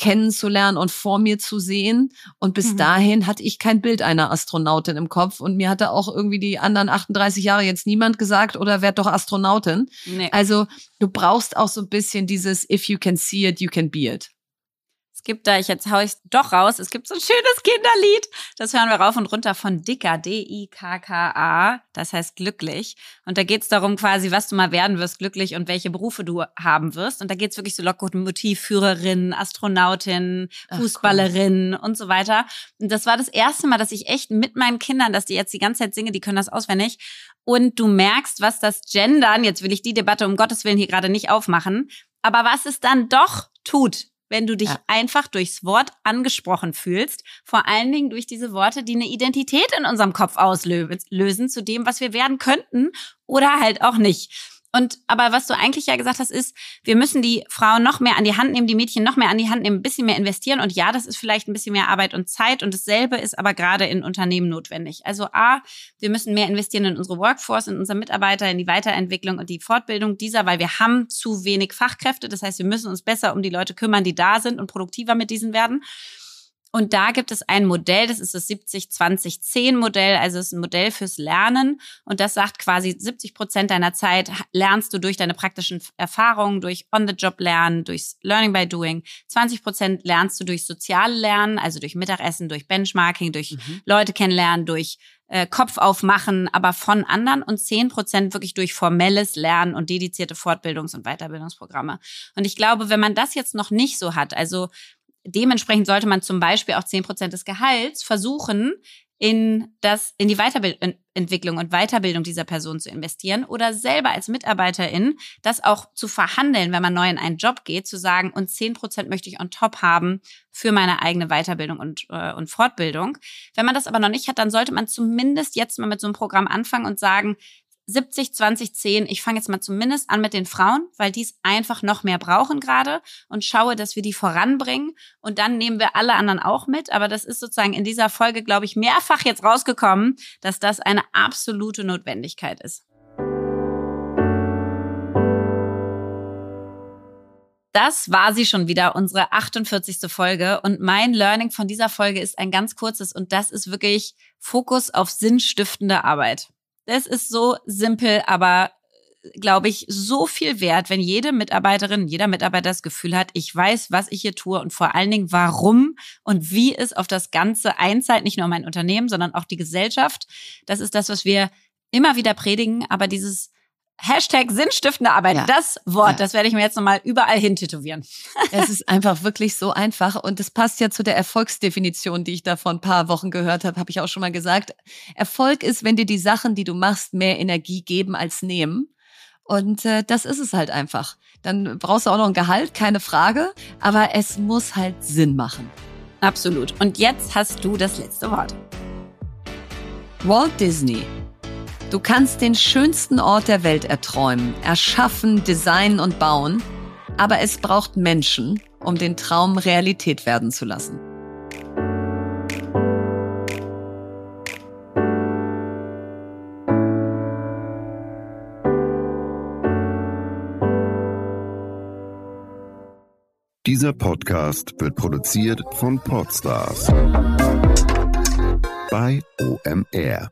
kennenzulernen und vor mir zu sehen. Und bis mhm. dahin hatte ich kein Bild einer Astronautin im Kopf und mir hatte auch irgendwie die anderen 38 Jahre jetzt niemand gesagt oder werd doch Astronautin. Nee. Also du brauchst auch so ein bisschen dieses If you can see it, you can be it. Es gibt da, ich jetzt hau ich doch raus, es gibt so ein schönes Kinderlied. Das hören wir rauf und runter von Dicker, D-I-K-K-A. Das heißt glücklich. Und da geht's darum quasi, was du mal werden wirst, glücklich und welche Berufe du haben wirst. Und da geht's wirklich so Lokomotiv, Führerin, Astronautin, Fußballerin Ach, cool. und so weiter. Und das war das erste Mal, dass ich echt mit meinen Kindern, dass die jetzt die ganze Zeit singe, die können das auswendig. Und du merkst, was das Gendern, jetzt will ich die Debatte um Gottes Willen hier gerade nicht aufmachen, aber was es dann doch tut wenn du dich ja. einfach durchs Wort angesprochen fühlst. Vor allen Dingen durch diese Worte, die eine Identität in unserem Kopf auslösen zu dem, was wir werden könnten oder halt auch nicht. Und aber was du eigentlich ja gesagt hast, ist, wir müssen die Frauen noch mehr an die Hand nehmen, die Mädchen noch mehr an die Hand nehmen, ein bisschen mehr investieren. Und ja, das ist vielleicht ein bisschen mehr Arbeit und Zeit. Und dasselbe ist aber gerade in Unternehmen notwendig. Also A, wir müssen mehr investieren in unsere Workforce, in unsere Mitarbeiter, in die Weiterentwicklung und die Fortbildung dieser, weil wir haben zu wenig Fachkräfte. Das heißt, wir müssen uns besser um die Leute kümmern, die da sind und produktiver mit diesen werden. Und da gibt es ein Modell, das ist das 70-20-10-Modell, also es ist ein Modell fürs Lernen. Und das sagt quasi 70 Prozent deiner Zeit lernst du durch deine praktischen Erfahrungen, durch On-the-Job-Lernen, durch Learning by Doing. 20 Prozent lernst du durch soziale Lernen, also durch Mittagessen, durch Benchmarking, durch mhm. Leute kennenlernen, durch äh, Kopf aufmachen, aber von anderen und 10 Prozent wirklich durch formelles Lernen und dedizierte Fortbildungs- und Weiterbildungsprogramme. Und ich glaube, wenn man das jetzt noch nicht so hat, also dementsprechend sollte man zum Beispiel auch zehn Prozent des Gehalts versuchen, in das, in die Weiterentwicklung und Weiterbildung dieser Person zu investieren oder selber als Mitarbeiterin das auch zu verhandeln, wenn man neu in einen Job geht, zu sagen, und zehn Prozent möchte ich on top haben für meine eigene Weiterbildung und, äh, und Fortbildung. Wenn man das aber noch nicht hat, dann sollte man zumindest jetzt mal mit so einem Programm anfangen und sagen, 70, 20, 10. Ich fange jetzt mal zumindest an mit den Frauen, weil die es einfach noch mehr brauchen gerade und schaue, dass wir die voranbringen. Und dann nehmen wir alle anderen auch mit. Aber das ist sozusagen in dieser Folge, glaube ich, mehrfach jetzt rausgekommen, dass das eine absolute Notwendigkeit ist. Das war sie schon wieder, unsere 48. Folge. Und mein Learning von dieser Folge ist ein ganz kurzes und das ist wirklich Fokus auf sinnstiftende Arbeit. Das ist so simpel, aber glaube ich, so viel wert, wenn jede Mitarbeiterin, jeder Mitarbeiter das Gefühl hat, ich weiß, was ich hier tue und vor allen Dingen, warum und wie es auf das Ganze einzahlt, nicht nur mein Unternehmen, sondern auch die Gesellschaft. Das ist das, was wir immer wieder predigen, aber dieses Hashtag sinnstiftende Arbeit. Ja. Das Wort, ja. das werde ich mir jetzt nochmal überall hin tätowieren. Es ist einfach wirklich so einfach und es passt ja zu der Erfolgsdefinition, die ich da vor ein paar Wochen gehört habe, habe ich auch schon mal gesagt. Erfolg ist, wenn dir die Sachen, die du machst, mehr Energie geben als nehmen. Und äh, das ist es halt einfach. Dann brauchst du auch noch ein Gehalt, keine Frage, aber es muss halt Sinn machen. Absolut. Und jetzt hast du das letzte Wort. Walt Disney Du kannst den schönsten Ort der Welt erträumen, erschaffen, designen und bauen, aber es braucht Menschen, um den Traum Realität werden zu lassen. Dieser Podcast wird produziert von Podstars bei OMR.